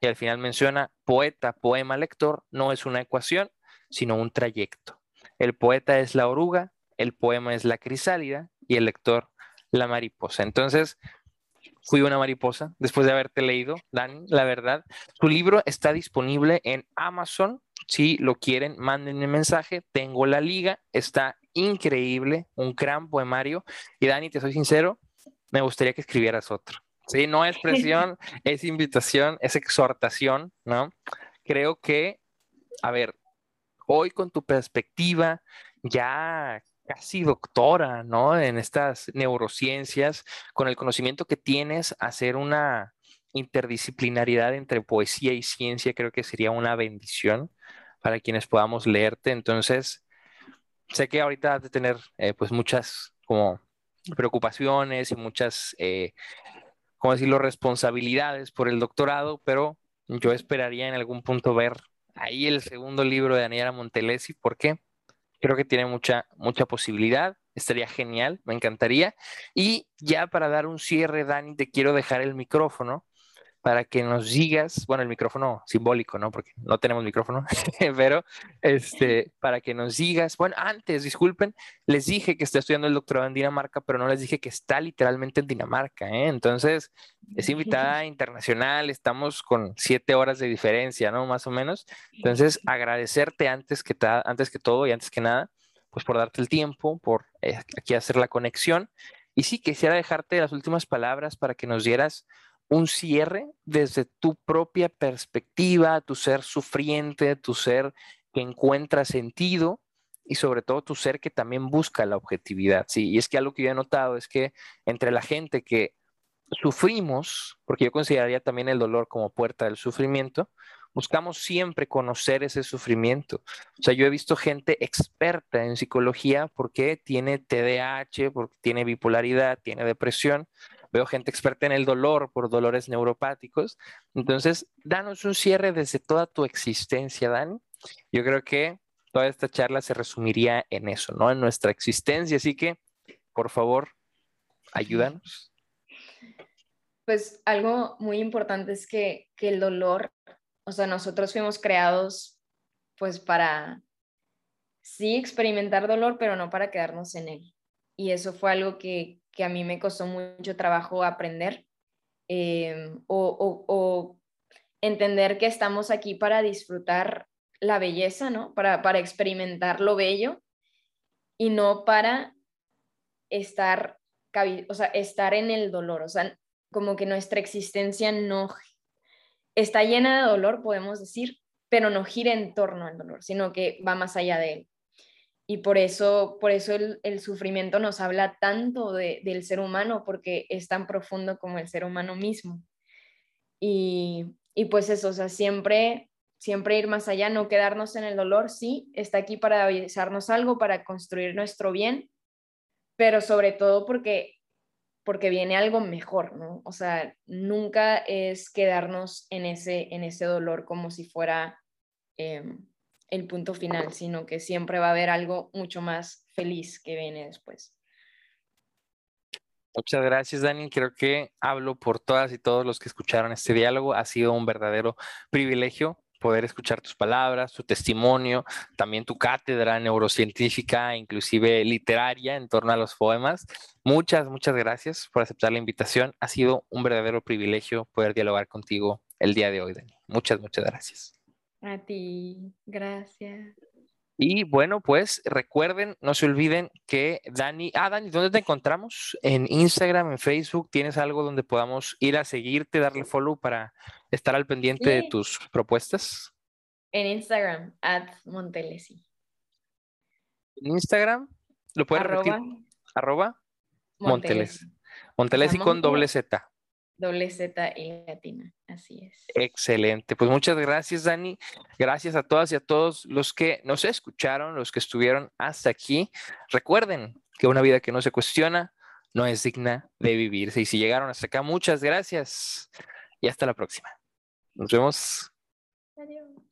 Y al final menciona, poeta, poema, lector, no es una ecuación, sino un trayecto. El poeta es la oruga, el poema es la crisálida y el lector la mariposa. Entonces, fui una mariposa después de haberte leído, Dani, la verdad. Tu libro está disponible en Amazon. Si lo quieren, manden un mensaje. Tengo la liga, está increíble, un gran poemario. Y Dani, te soy sincero, me gustaría que escribieras otro. Sí, no es presión, (laughs) es invitación, es exhortación, ¿no? Creo que, a ver, hoy con tu perspectiva ya casi doctora, ¿no? En estas neurociencias, con el conocimiento que tienes, hacer una interdisciplinaridad entre poesía y ciencia, creo que sería una bendición para quienes podamos leerte. Entonces, sé que ahorita has de tener eh, pues muchas como preocupaciones y muchas, eh, ¿cómo decirlo?, responsabilidades por el doctorado, pero yo esperaría en algún punto ver ahí el segundo libro de Daniela Montelesi. ¿Por qué? Creo que tiene mucha, mucha posibilidad. Estaría genial, me encantaría. Y ya para dar un cierre, Dani, te quiero dejar el micrófono para que nos digas, bueno, el micrófono simbólico, ¿no? Porque no tenemos micrófono, (laughs) pero este, para que nos digas, bueno, antes, disculpen, les dije que está estudiando el doctorado en Dinamarca, pero no les dije que está literalmente en Dinamarca, ¿eh? Entonces, es invitada internacional, estamos con siete horas de diferencia, ¿no? Más o menos. Entonces, agradecerte antes que, antes que todo y antes que nada, pues por darte el tiempo, por eh, aquí hacer la conexión. Y sí, quisiera dejarte las últimas palabras para que nos dieras un cierre desde tu propia perspectiva, tu ser sufriente, tu ser que encuentra sentido y sobre todo tu ser que también busca la objetividad. Sí, y es que algo que yo he notado es que entre la gente que sufrimos, porque yo consideraría también el dolor como puerta del sufrimiento, buscamos siempre conocer ese sufrimiento. O sea, yo he visto gente experta en psicología porque tiene TDAH, porque tiene bipolaridad, tiene depresión, veo gente experta en el dolor por dolores neuropáticos. Entonces, danos un cierre desde toda tu existencia, Dani. Yo creo que toda esta charla se resumiría en eso, ¿no? En nuestra existencia. Así que, por favor, ayúdanos. Pues algo muy importante es que, que el dolor, o sea, nosotros fuimos creados pues para sí experimentar dolor, pero no para quedarnos en él. Y eso fue algo que, que a mí me costó mucho trabajo aprender eh, o, entender que estamos aquí para disfrutar la belleza, ¿no? Para, para experimentar lo bello y no para estar, o sea, estar en el dolor, o sea, como que nuestra existencia no, está llena de dolor, podemos decir, pero no gira en torno al dolor, sino que va más allá de él. Y por eso, por eso el, sufrimiento nos habla tanto del ser humano, porque es tan profundo como el ser humano mismo. Y, y pues eso, o sea, siempre, siempre ir más allá, no quedarnos en el dolor, sí, está aquí para avisarnos algo, para construir nuestro bien, pero sobre todo porque porque viene algo mejor, ¿no? O sea, nunca es quedarnos en ese, en ese dolor como si fuera em, el punto final, sino que siempre va a haber algo mucho más feliz que viene después. Muchas gracias, Dani. Creo que hablo por todas y todos los que escucharon este diálogo. Ha sido un verdadero privilegio poder escuchar tus palabras, tu testimonio, también tu cátedra neurocientífica, inclusive literaria en torno a los poemas. Muchas, muchas gracias por aceptar la invitación. Ha sido un verdadero privilegio poder dialogar contigo el día de hoy, Dani. Muchas, muchas gracias. A ti, gracias. Y bueno, pues recuerden, no se olviden que Dani, ah, Dani, ¿dónde te encontramos? En Instagram, en Facebook, ¿tienes algo donde podamos ir a seguirte, darle follow para estar al pendiente de tus propuestas? En Instagram, at Montelesi. En Instagram, ¿lo puedes repetir? Arroba Montelesi. Montelesi con doble Z. Doble Z y latina, así es. Excelente. Pues muchas gracias, Dani. Gracias a todas y a todos los que nos escucharon, los que estuvieron hasta aquí. Recuerden que una vida que no se cuestiona no es digna de vivirse. Y si llegaron hasta acá, muchas gracias y hasta la próxima. Nos vemos. Adiós.